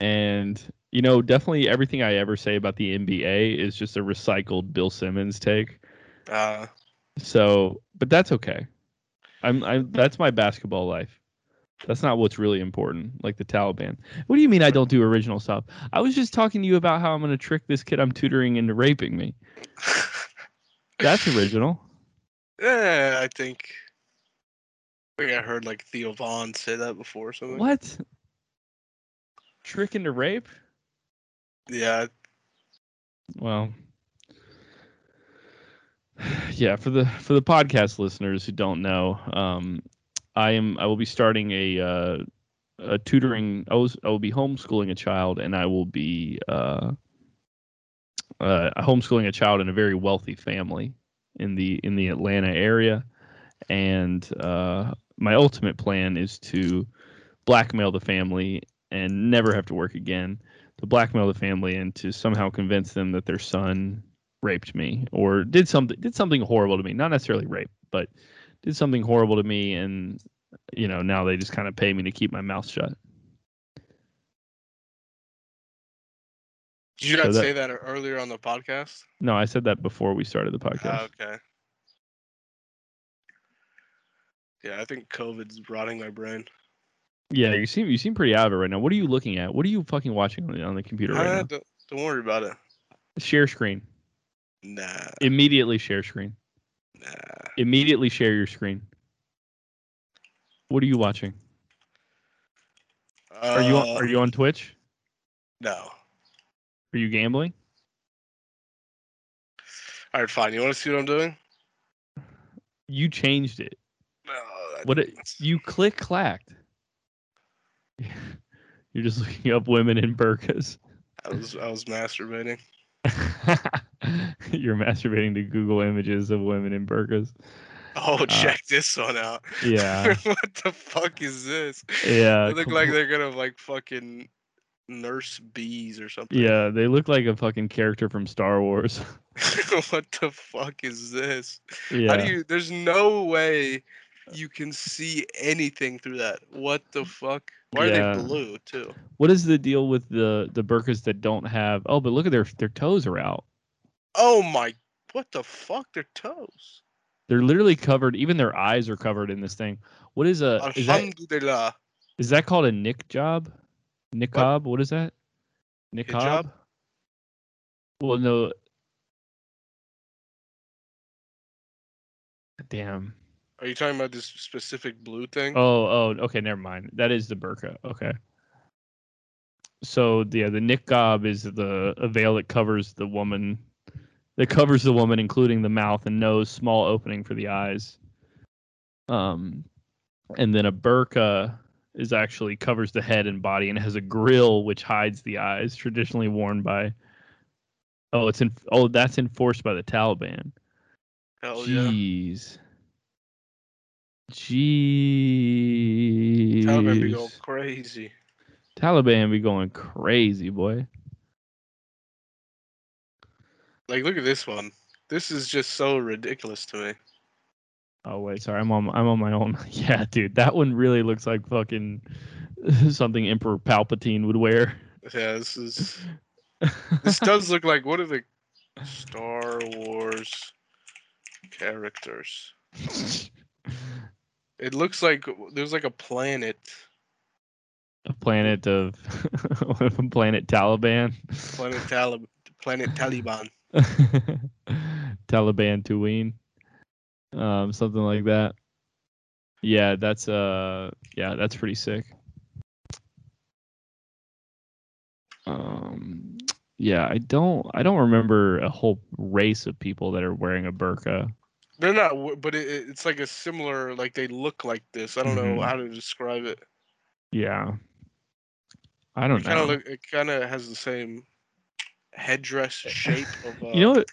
and you know, definitely everything I ever say about the NBA is just a recycled Bill Simmons take. Uh, So, but that's okay. I'm I'm that's my basketball life. That's not what's really important, like the Taliban. What do you mean I don't do original stuff? I was just talking to you about how I'm going to trick this kid I'm tutoring into raping me. That's original. yeah, I think. I think I heard like Theo Von say that before or something. What? Trick into rape? Yeah, Well, yeah. For the for the podcast listeners who don't know, um, I am I will be starting a uh, a tutoring. I was I will be homeschooling a child, and I will be uh, uh, homeschooling a child in a very wealthy family in the in the Atlanta area, and uh, my ultimate plan is to blackmail the family and never have to work again to blackmail the family and to somehow convince them that their son raped me or did something did something horrible to me not necessarily rape but did something horrible to me and you know now they just kind of pay me to keep my mouth shut did you So not that- say that earlier on the podcast? no i said that before we started the podcast Ah, okay. Yeah, I think COVID's rotting my brain. yeah you seem you seem pretty out of it right now what are you looking at what are you fucking watching on the, on the computer right Ah, now don't, don't worry about it. share screen Nah, immediately share screen nah. immediately share your screen What are you watching? Are you Uh, are you on Twitch? No. Are you gambling? All right, fine. You want to see what I'm doing? You changed it. No. What it, you click clacked. You're just looking up women in burkas. I was I was masturbating. You're masturbating to Google images of women in burqas. Oh, check this one out. Uh, Yeah, what the fuck is this? yeah. they look like they're gonna like fucking nurse bees or something. Yeah, they look like a fucking character from Star Wars. what the fuck is this? yeah. How do you? There's no way you can see anything through that. What the fuck? Why Yeah. are they blue too? What is the deal with the the burqas that don't have? Oh, but look at their their toes are out. Oh my! What the fuck? Their toes. They're literally covered. Even their eyes are covered in this thing. What is a is that is that called a nick job? Niqab? what is that? Niqab? Well, no. Damn. Are you talking about this specific blue thing? Oh, oh, okay, never mind. That is the burqa. Okay. So yeah, the niqab is the a veil that covers the woman, that covers the woman, including the mouth and nose, small opening for the eyes. Um, and then a burqa is actually covers the head and body and has a grill which hides the eyes, traditionally worn by. Oh, it's in. Oh, that's enforced by the Taliban. Hell yeah. Jeez. Jeez. Taliban be going crazy. Taliban be going crazy, boy. Like, look at this one. This is just so ridiculous to me. Oh wait, sorry, I'm on I'm on my own. Yeah, dude, that one really looks like fucking something Emperor Palpatine would wear. Yeah, this is. This does look like what are the Star Wars characters? It looks like there's like a planet. a planet of a planet Taliban. Planet Talib. Planet Taliban. Taliban Tatooine. Um, something like that. Yeah, that's uh yeah, that's pretty sick. Um yeah, I don't I don't remember a whole race of people that are wearing a burqa. They're not, but it, it- it's like a similar. Like they look like this. I don't know Mhm. how to describe it. Yeah. I don't It know. look. It kind of has the same headdress shape of. Uh, you know what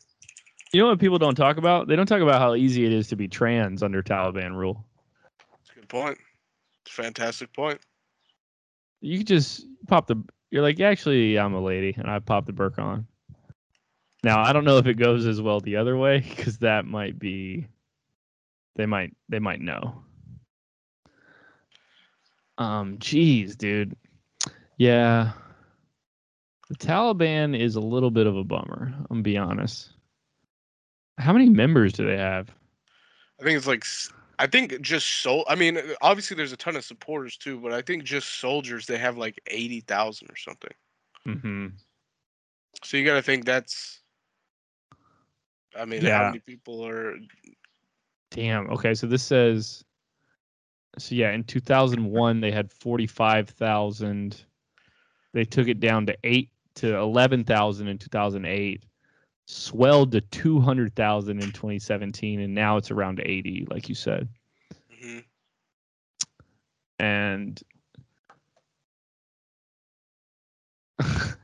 you know what people don't talk about? They don't talk about how easy it is to be trans under Taliban rule. That's a good point. It's a fantastic point. you could just pop the you're like actually i'm a lady and i pop the burqa on now i don't know if it goes as well the other way because that might be they might they might know um jeez dude yeah the taliban is a little bit of a bummer i'm gonna be honest how many members do they have I think it's like. I think just so. I mean, obviously there's a ton of supporters too, but I think just soldiers they have like eighty thousand or something. mm-hmm So you got to think that's. I mean, Yeah. how many people are? Damn. Okay, so this says so yeah, in 2001 they had 45,000. They took it down to 8 to 11,000 in 2008. Swelled to 200,000 in 2017 and now it's around 80 like you said. Mhm. And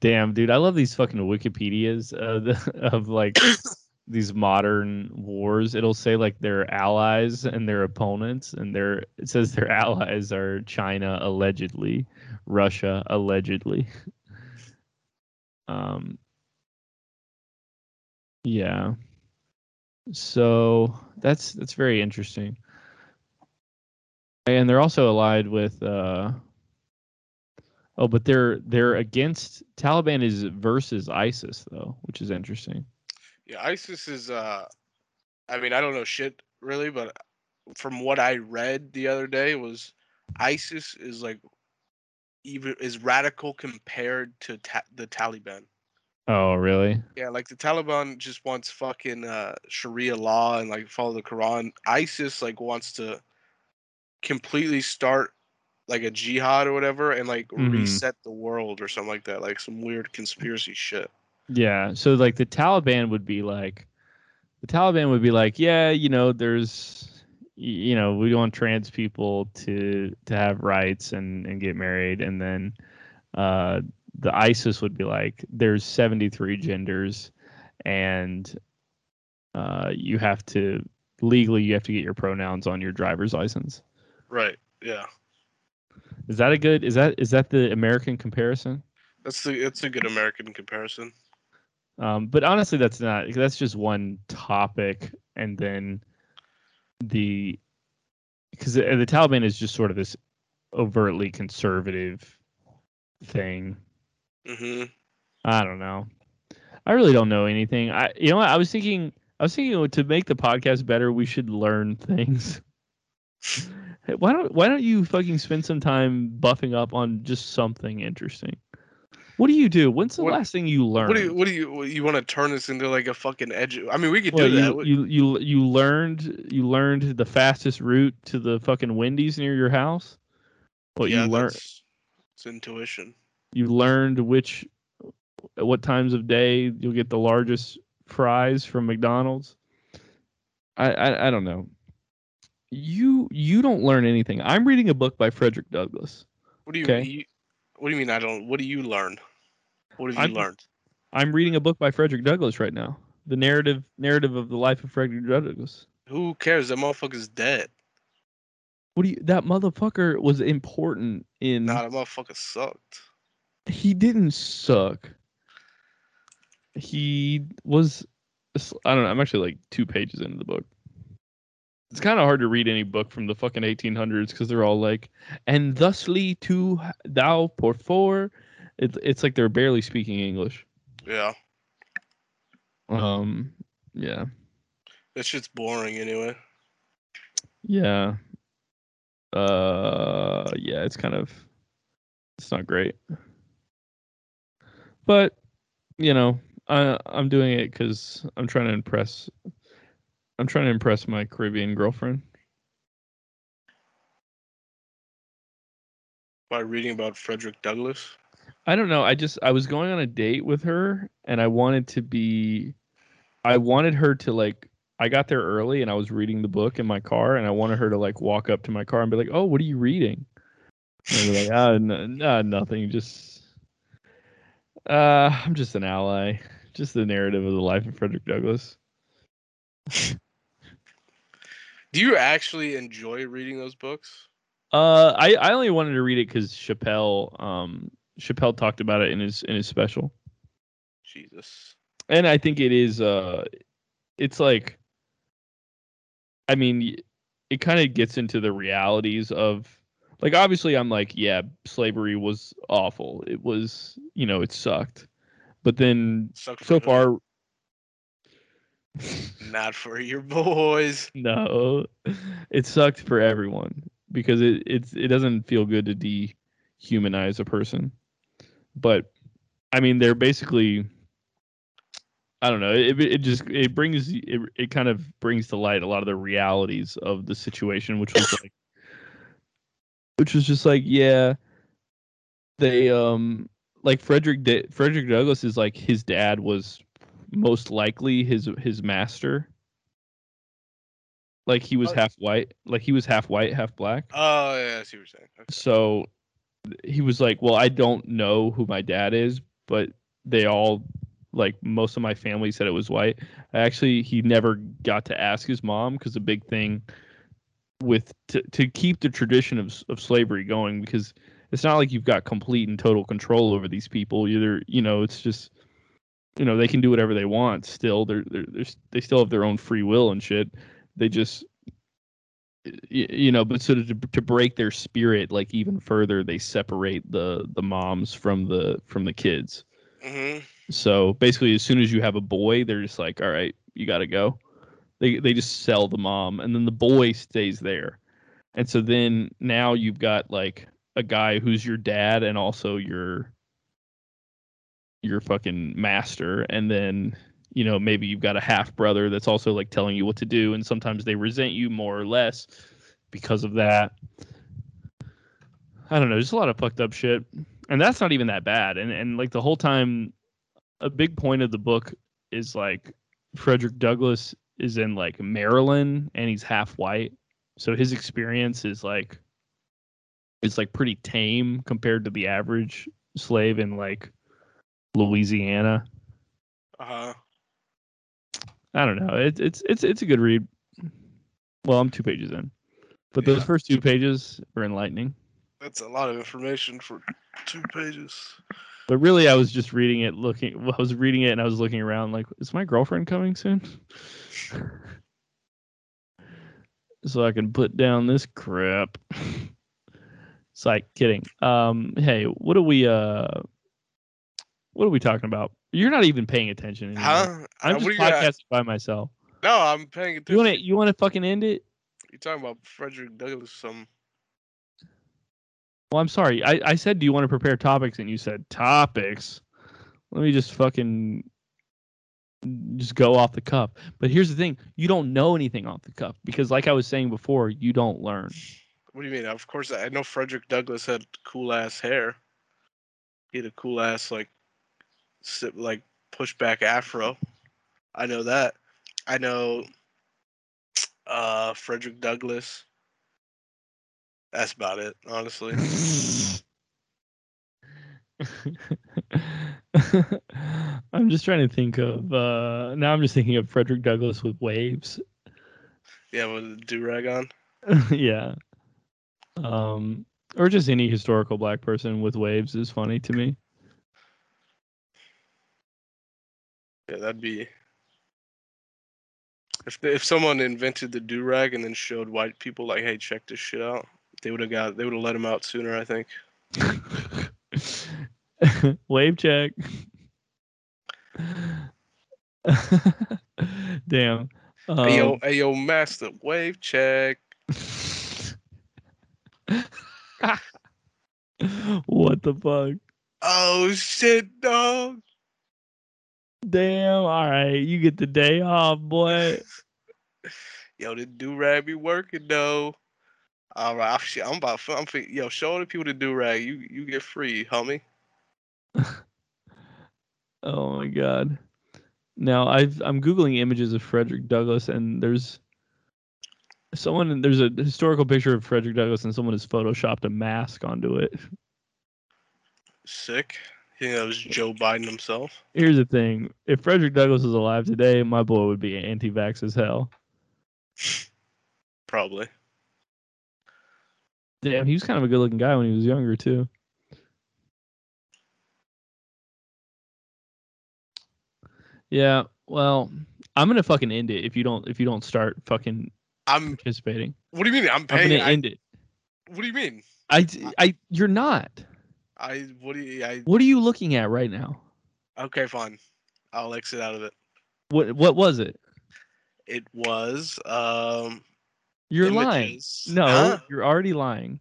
Damn, dude, I love these fucking Wikipedias uh, the, of like these modern wars. It'll say like their allies and their opponents, and their it says their allies are China allegedly, Russia allegedly. Um. Yeah. So that's that's very interesting. And they're also allied with uh Oh, but they're they're against Taliban is versus ISIS though, which is interesting. Yeah, ISIS is. uh I mean, I don't know shit really, but from what I read the other day was ISIS is like even is radical compared to ta- the Taliban. Oh, really? Yeah, like the Taliban just wants fucking uh, Sharia law and like follow the Quran. ISIS like wants to completely start like a jihad or whatever and like Mhm. reset the world or something like that, like some weird conspiracy shit. Yeah. So like the Taliban would be like, the Taliban would be like, yeah, you know, there's, you know, we want trans people to to have rights and and get married, and then uh, the ISIS would be like, there's 73 genders, and uh, you have to legally you have to get your pronouns on your driver's license. Right. Yeah. Is that a good? Is that is that the American comparison? That's the it's a good American comparison. Um, but honestly, that's not. That's just one topic, and then the because the, the Taliban is just sort of this overtly conservative thing. hmm I don't know. I really don't know anything. I you know what I was thinking. I was thinking to make the podcast better, we should learn things. Why don't Why don't you fucking spend some time buffing up on just something interesting? What do you do? When's the What- last thing you learned? What do you what do you you want to turn this into like a fucking edge? I mean, we could Well, do you, that. You you you learned you learned the fastest route to the fucking Wendy's near your house. What yeah, you learned it's intuition. you learned which at what times of day you'll get the largest fries from McDonald's. I I, I don't know. You you don't learn anything. I'm reading a book by Frederick Douglass. What do you, Okay. you what do you mean? I don't. What do you learn? What have you I'm- learned? I'm reading a book by Frederick Douglass right now. The narrative narrative of the life of Frederick Douglass. Who cares? That motherfucker's dead. What do you that motherfucker was important in Nah, that motherfucker sucked. he didn't suck. He was I don't know, I'm actually like two pages into the book. It's kind of hard to read any book from the fucking 1800s because they're all like, and thusly to thou porfor. It's it's like they're barely speaking English. Yeah, Um, yeah, that shit's boring anyway. yeah, uh, yeah. It's kind of, it's not great, but you know, I I'm doing it because I'm trying to impress. I'm trying to impress my Caribbean girlfriend. By reading about Frederick Douglass. I don't know. I just I was going on a date with her and I wanted to be I wanted her to like I got there early and I was reading the book in my car and I wanted her to like walk up to my car and be like, "Oh, what are you reading?" And I'd like, "Ah, n- nah, nothing. Just uh, I'm just an ally. Just the narrative of the life of Frederick Douglass." Do you actually enjoy reading those books? Uh, I I only wanted to read it because Chappelle um Chappelle talked about it in his in his special. Jesus. and I think it is uh it's like I mean it kind of gets into the realities of like obviously I'm like yeah slavery was awful it was you know it sucked but then Sucked so far Not for your boys. no it sucked for everyone because it it's it doesn't feel good to dehumanize a person but I mean they're basically I don't know. It it just it brings it it kind of brings to light a lot of the realities of the situation, which was like, which was just like, yeah, they um like Frederick da- Frederick Douglass is like his dad was most likely his his master. Like he was Oh. half white, like he was half white, half black. Oh yeah, I see what you're saying. Okay. So he was like, "Well, I don't know who my dad is, but they all like most of my family said it was white." Actually, he never got to ask his mom because the big thing with to, to keep the tradition of of slavery going because it's not like you've got complete and total control over these people. Either you know, it's just you know they can do whatever they want. Still, they're they're, they're they still have their own free will and shit. They just you know but so to, to break their spirit like even further they separate the the moms from the from the kids. Hmm so basically as soon as you have a boy they're just like all right you got to go. They they just sell the mom and then the boy stays there. And so then now you've got like a guy who's your dad and also your your fucking master and then you know maybe you've got a half brother that's also like telling you what to do and sometimes they resent you more or less because of that. I don't know, just a lot of fucked up shit. And that's not even that bad. And and like the whole time a big point of the book is like Frederick Douglass is in like Maryland and he's half white. So his experience is like it's like pretty tame compared to the average slave in like Louisiana. Uh huh. I don't know. It's it's it's it's a good read. Well, I'm two pages in, but those Yeah. first two pages are enlightening. That's a lot of information for two pages. But really, I was just reading it, looking. I was reading it, and I was looking around, like, is my girlfriend coming soon? so I can put down this crap. it's like kidding. Um, hey, what are we? Uh, what are we talking about? You're not even paying attention. Anymore. Huh? I'm just got? podcasting by myself. No, I'm paying attention. You want to? You want to fucking end it? You talking about Frederick Douglass? Some Well, I'm sorry. I, I said, do you want to prepare topics? And you said topics. Let me just fucking just go off the cuff. But here's the thing: you don't know anything off the cuff because, like I was saying before, you don't learn. What do you mean? Of course, I know Frederick Douglass had cool ass hair. He had a cool ass like, like push back afro. I know that. I know. Uh, Frederick Douglass. That's about it, honestly. I'm just trying to think of. uh Now I'm just thinking of Frederick Douglass with waves. yeah, with do rag on. yeah. Um, or just any historical black person with waves is funny to me. Yeah, that'd be. If if someone invented the do rag and then showed white people like, hey, check this shit out, they would have got they would have let him out sooner. I think. Wave check. Damn. hey yo, Um, hey yo, master, wave check. what the fuck? Oh shit, dog. Damn. All right, you get the day off, boy. Yo, the do rag be working though. All right, I'm, shit, I'm about. I'm yo, show the people the do rag. You you get free, homie. Oh my god. Now I've I'm googling images of Frederick Douglass and there's someone there's a historical picture of Frederick Douglass and someone has photoshopped a mask onto it. Sick. You think that was Joe Biden himself? Here's the thing: if Frederick Douglass was alive today, my boy would be anti-vax as hell. Probably. Damn, he was kind of a good-looking guy when he was younger too. Yeah, well, I'm gonna fucking end it if you don't if you don't start fucking I'm. participating. What do you mean? I'm paying. I'm gonna I, end it. what do you mean? I I you're not. I. What do you? I. What are you looking at right now? Okay, fine. I'll exit out of it. What what was it? It was. Um. You're lying. No, Huh? you're already lying.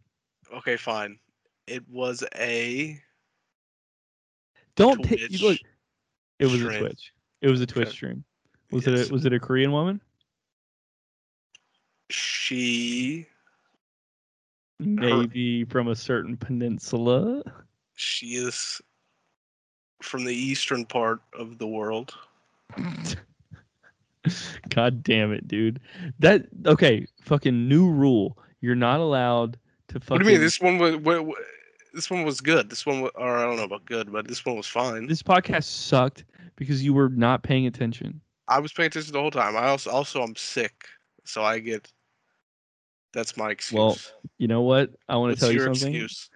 Okay, fine. It was a. Don't take you look. It was a. Twitch. It was a Twitch Okay. stream. Was Yes. it a, was it a Korean woman? She. Maybe from a certain peninsula. She is from the eastern part of the world. God damn it, dude. That okay, fucking new rule. You're not allowed to fucking What do you mean? This one was. What, what, this one was good. This one, wa- or I don't know about good, but this one was fine. this podcast sucked because you were not paying attention. I was paying attention the whole time. I also, also, I'm sick, so I get. That's my excuse. Well, You know what? I want to tell you something. excuse?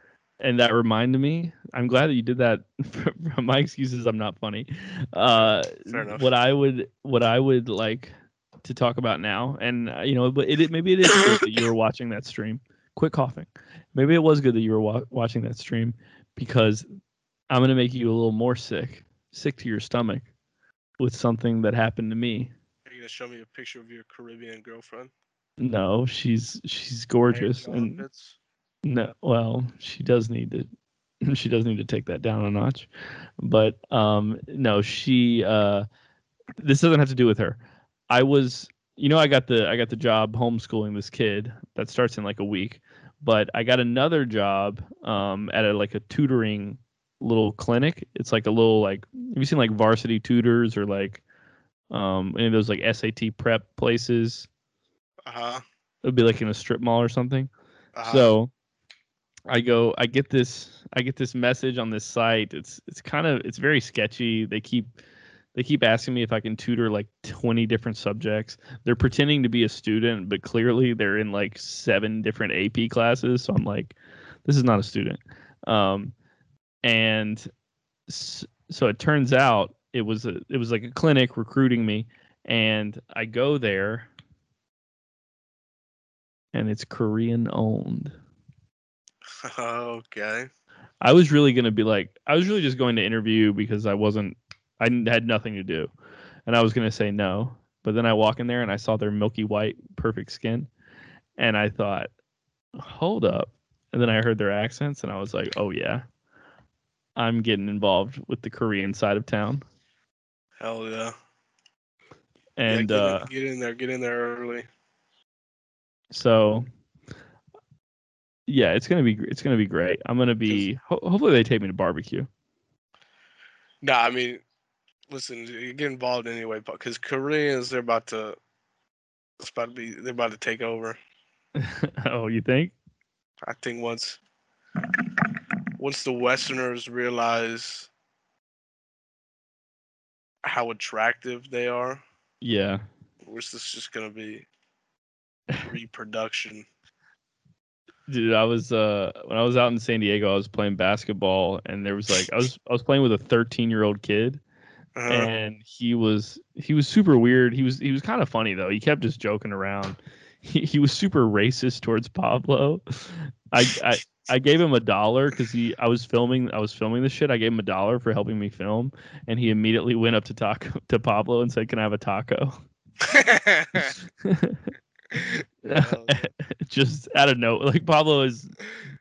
And that reminded me i'm glad that you did that my excuses i'm not funny uh what i would what i would like to talk about now and uh, you know but it, it maybe it is good that you were watching that stream quit coughing maybe it was good that you were wa- watching that stream because i'm going to make you a little more sick sick to your stomach with something that happened to me Are you gonna show me a picture of your Caribbean girlfriend? no she's she's gorgeous and bits? No, well, she does need to. She does need to take that down a notch, but um, no, she. Uh, this doesn't have to do with her. I was you know, I got the I got the job homeschooling this kid that starts in like a week, but I got another job um, at a like a tutoring little clinic. It's like a little like have you seen like varsity tutors or like um, any of those like SAT prep places? Uh huh. It would be like in a strip mall or something. Uh-huh. So I go, I get this, I get this message on this site. It's it's kind of it's very sketchy. They keep they keep asking me if I can tutor like 20 different subjects. They're pretending to be a student, but clearly they're in like seven different AP classes. So I'm like, this is not a student. Um, and so it turns out it was a it was like a clinic recruiting me, and I go there, and it's Korean owned. okay. I was really gonna be like, I was really just going to interview because I wasn't, I had nothing to do, and I was gonna say no. But then I walk in there and I saw their milky white, perfect skin, and I thought, hold up. And then I heard their accents and I was like, oh yeah, I'm getting involved with the Korean side of town. Hell yeah. And yeah, get, uh, get in there. Get in there early. so, yeah, it's gonna be it's gonna be great. I'm gonna be. Ho- hopefully, they take me to barbecue. Nah, I mean, listen, you get involved anyway, because Koreans they're about to, it's about to be, they're about to take over. oh, you think? I think once, once the Westerners realize how attractive they are, Yeah. which this is just gonna be reproduction. Dude, I was uh when I was out in San Diego, I was playing basketball and there was like I was I was playing with a 13-year-old kid Uh, and he was he was super weird. He was he was kind of funny though. He kept just joking around. He, he was super racist towards Pablo. I I I gave him a dollar because he I was filming I was filming this shit. I gave him a dollar for helping me film, and he immediately went up to taco to Pablo and said, "Can I have a taco?" Just out of note, like Pablo is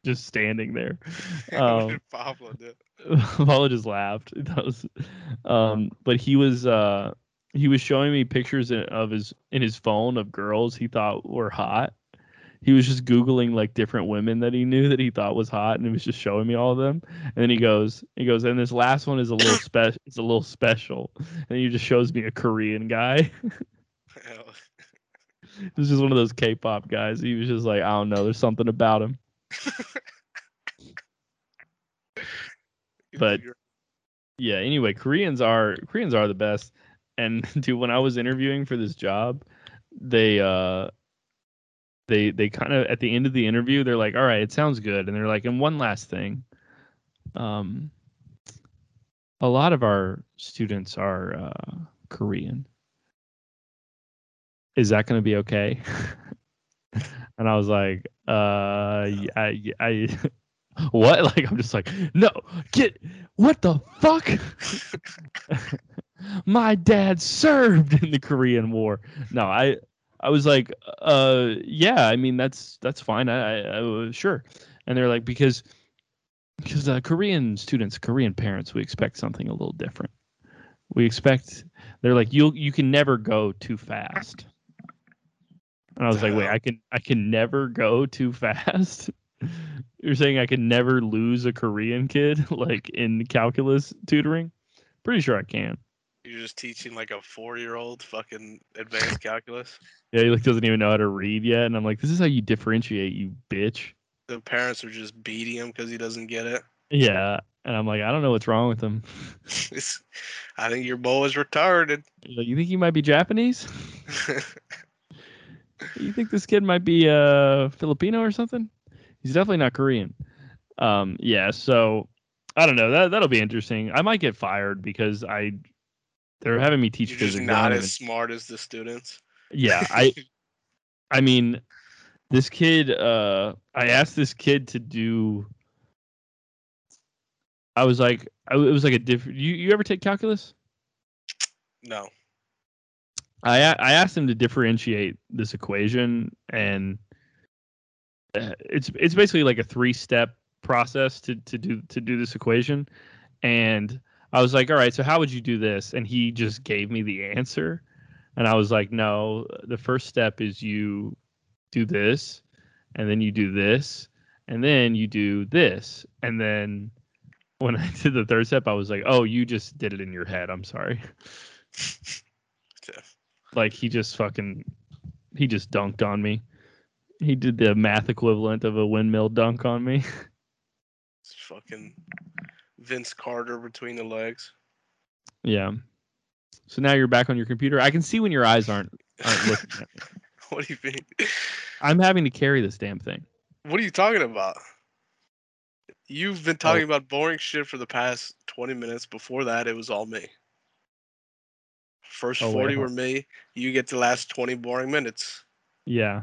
just standing there. Um, did Pablo do? Pablo just laughed. That was, um, but he was uh, he was showing me pictures in- of his in his phone of girls he thought were hot. He was just googling like different women that he knew that he thought was hot, and he was just showing me all of them. And then he goes, he goes, and this last one is a little special. It's a little special, and he just shows me a Korean guy. It was just one of those K-pop guys. He was just like, I don't know, there's something about him. But- yeah anyway koreans are koreans are the best and dude when i was interviewing for this job they uh they they kind of at the end of the interview they're like all right it sounds good and they're like and one last thing um a lot of our students are uh korean is that going to be okay? And i was like uh i i what? Like i'm just like no get what the fuck? My dad served in the korean war. No i i was like uh yeah i mean that's that's fine. I i, I sure. And they're like because because uh, korean students korean parents we expect something a little different. We expect they're like you you can never go too fast and i was like wait i can i can never go too fast you're saying I can never lose a Korean kid like in calculus tutoring? Pretty sure I can. You're just teaching like a four-year-old fucking advanced calculus. Yeah, he like doesn't even know how to read yet, and I'm like, this is how you differentiate, you bitch. The parents are just beating him because he doesn't get it. Yeah, and I'm like, I don't know what's wrong with him. I think your boy is retarded. You think he might be Japanese? You think this kid might be uh Filipino or something? He's definitely not Korean. Um, yeah, so I don't know. That that'll be interesting. I might get fired because I they're having me teach You're physics. Not as even- smart as the students. Yeah, I I mean this kid uh I asked this kid to do I was like I, it was like a different you you ever take calculus? No. I I asked him to differentiate this equation and uh, it's it's basically like a three step process to to do to do this equation and I was like all right so how would you do this and he just gave me the answer And I was like, no, the first step is you do this, and then you do this, and then you do this. And then when I did the third step, I was like, oh, you just did it in your head. I'm sorry. Like he just fucking, he just dunked on me. He did the math equivalent of a windmill dunk on me. It's fucking Vince Carter between the legs. yeah. So now you're back on your computer. I can see when your eyes aren't aren't looking at me. What do you mean? I'm having to carry this damn thing. What are you talking about? You've been Oh. talking about boring shit for the past 20 minutes. Before that, it was all me. First Oh, 40 were me. You get the last 20 boring minutes. Yeah.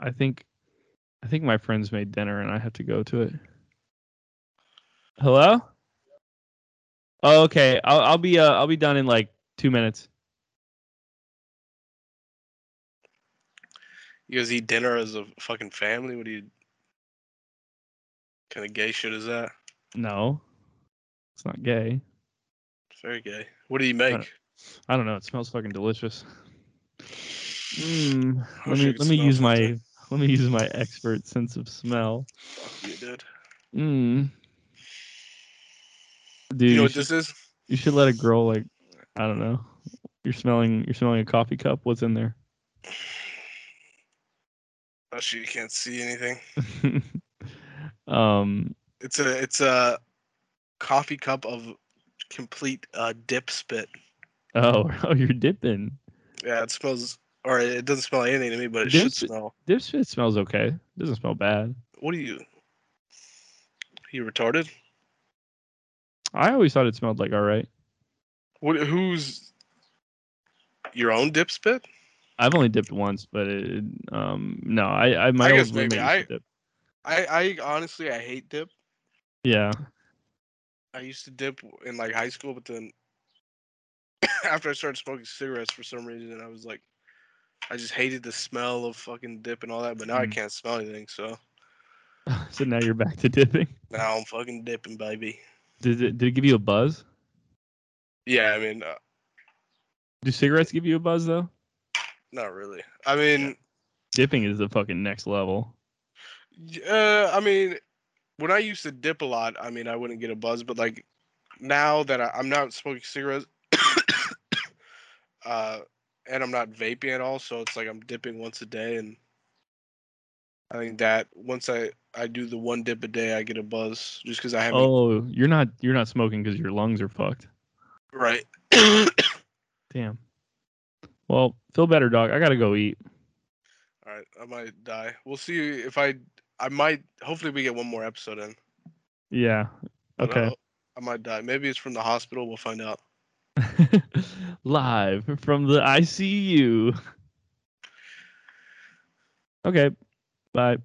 I think I think my friends made dinner and I have to go to it. Hello? Oh, okay. I'll I'll be uh I'll be done in like 2 minutes. You guys eat dinner as a fucking family? What do you. kind of gay shit is that? No. It's not gay. Very gay. What do you make? I don't know. It smells fucking delicious. Mm, let me let me use my let me use my expert sense of smell. Fuck you, dude. Mm. Dude, You know you what should- this is? You should let a girl like I don't know. You're smelling you're smelling a coffee cup. What's in there? Oh shit, you can't see anything. um It's a it's a coffee cup of complete uh, dip spit. oh oh you're dipping. Yeah, it smells, or it doesn't smell anything to me, but it Dip should smell. Dip spit smells okay. Doesn't smell bad. What are you? You retarded? I always thought it smelled like all right. What? Who's your own dip spit? I've only dipped once, but it, um no, I I my I guess maybe roommate used to I- dip. I I honestly I hate dip. Yeah. I used to dip in like high school, but then after I started smoking cigarettes for some reason, I was like, I just hated the smell of fucking dip and all that. But now I Mm. can't smell anything, so so now you're back to dipping. now I'm fucking dipping, baby. Did it did it give you a buzz? Yeah, I mean, uh, Do cigarettes give you a buzz though? not really. I mean, Dipping is the fucking next level. uh, I mean, when I used to dip a lot, I mean, I wouldn't get a buzz, but like now that I, I'm not smoking cigarettes, uh, and I'm not vaping at all, so it's like I'm dipping once a day, and I think that once I I do the one dip a day, I get a buzz just because I haven't. Oh, you're not you're not smoking because your lungs are fucked. Right. Damn. Well, feel better, dog. I gotta go eat. All right, I might die. We'll see if I I might. Hopefully, we get one more episode in. Yeah. Okay. uh, I might die. Maybe it's from the hospital. We'll find out. Live from the ICU. Okay. Bye.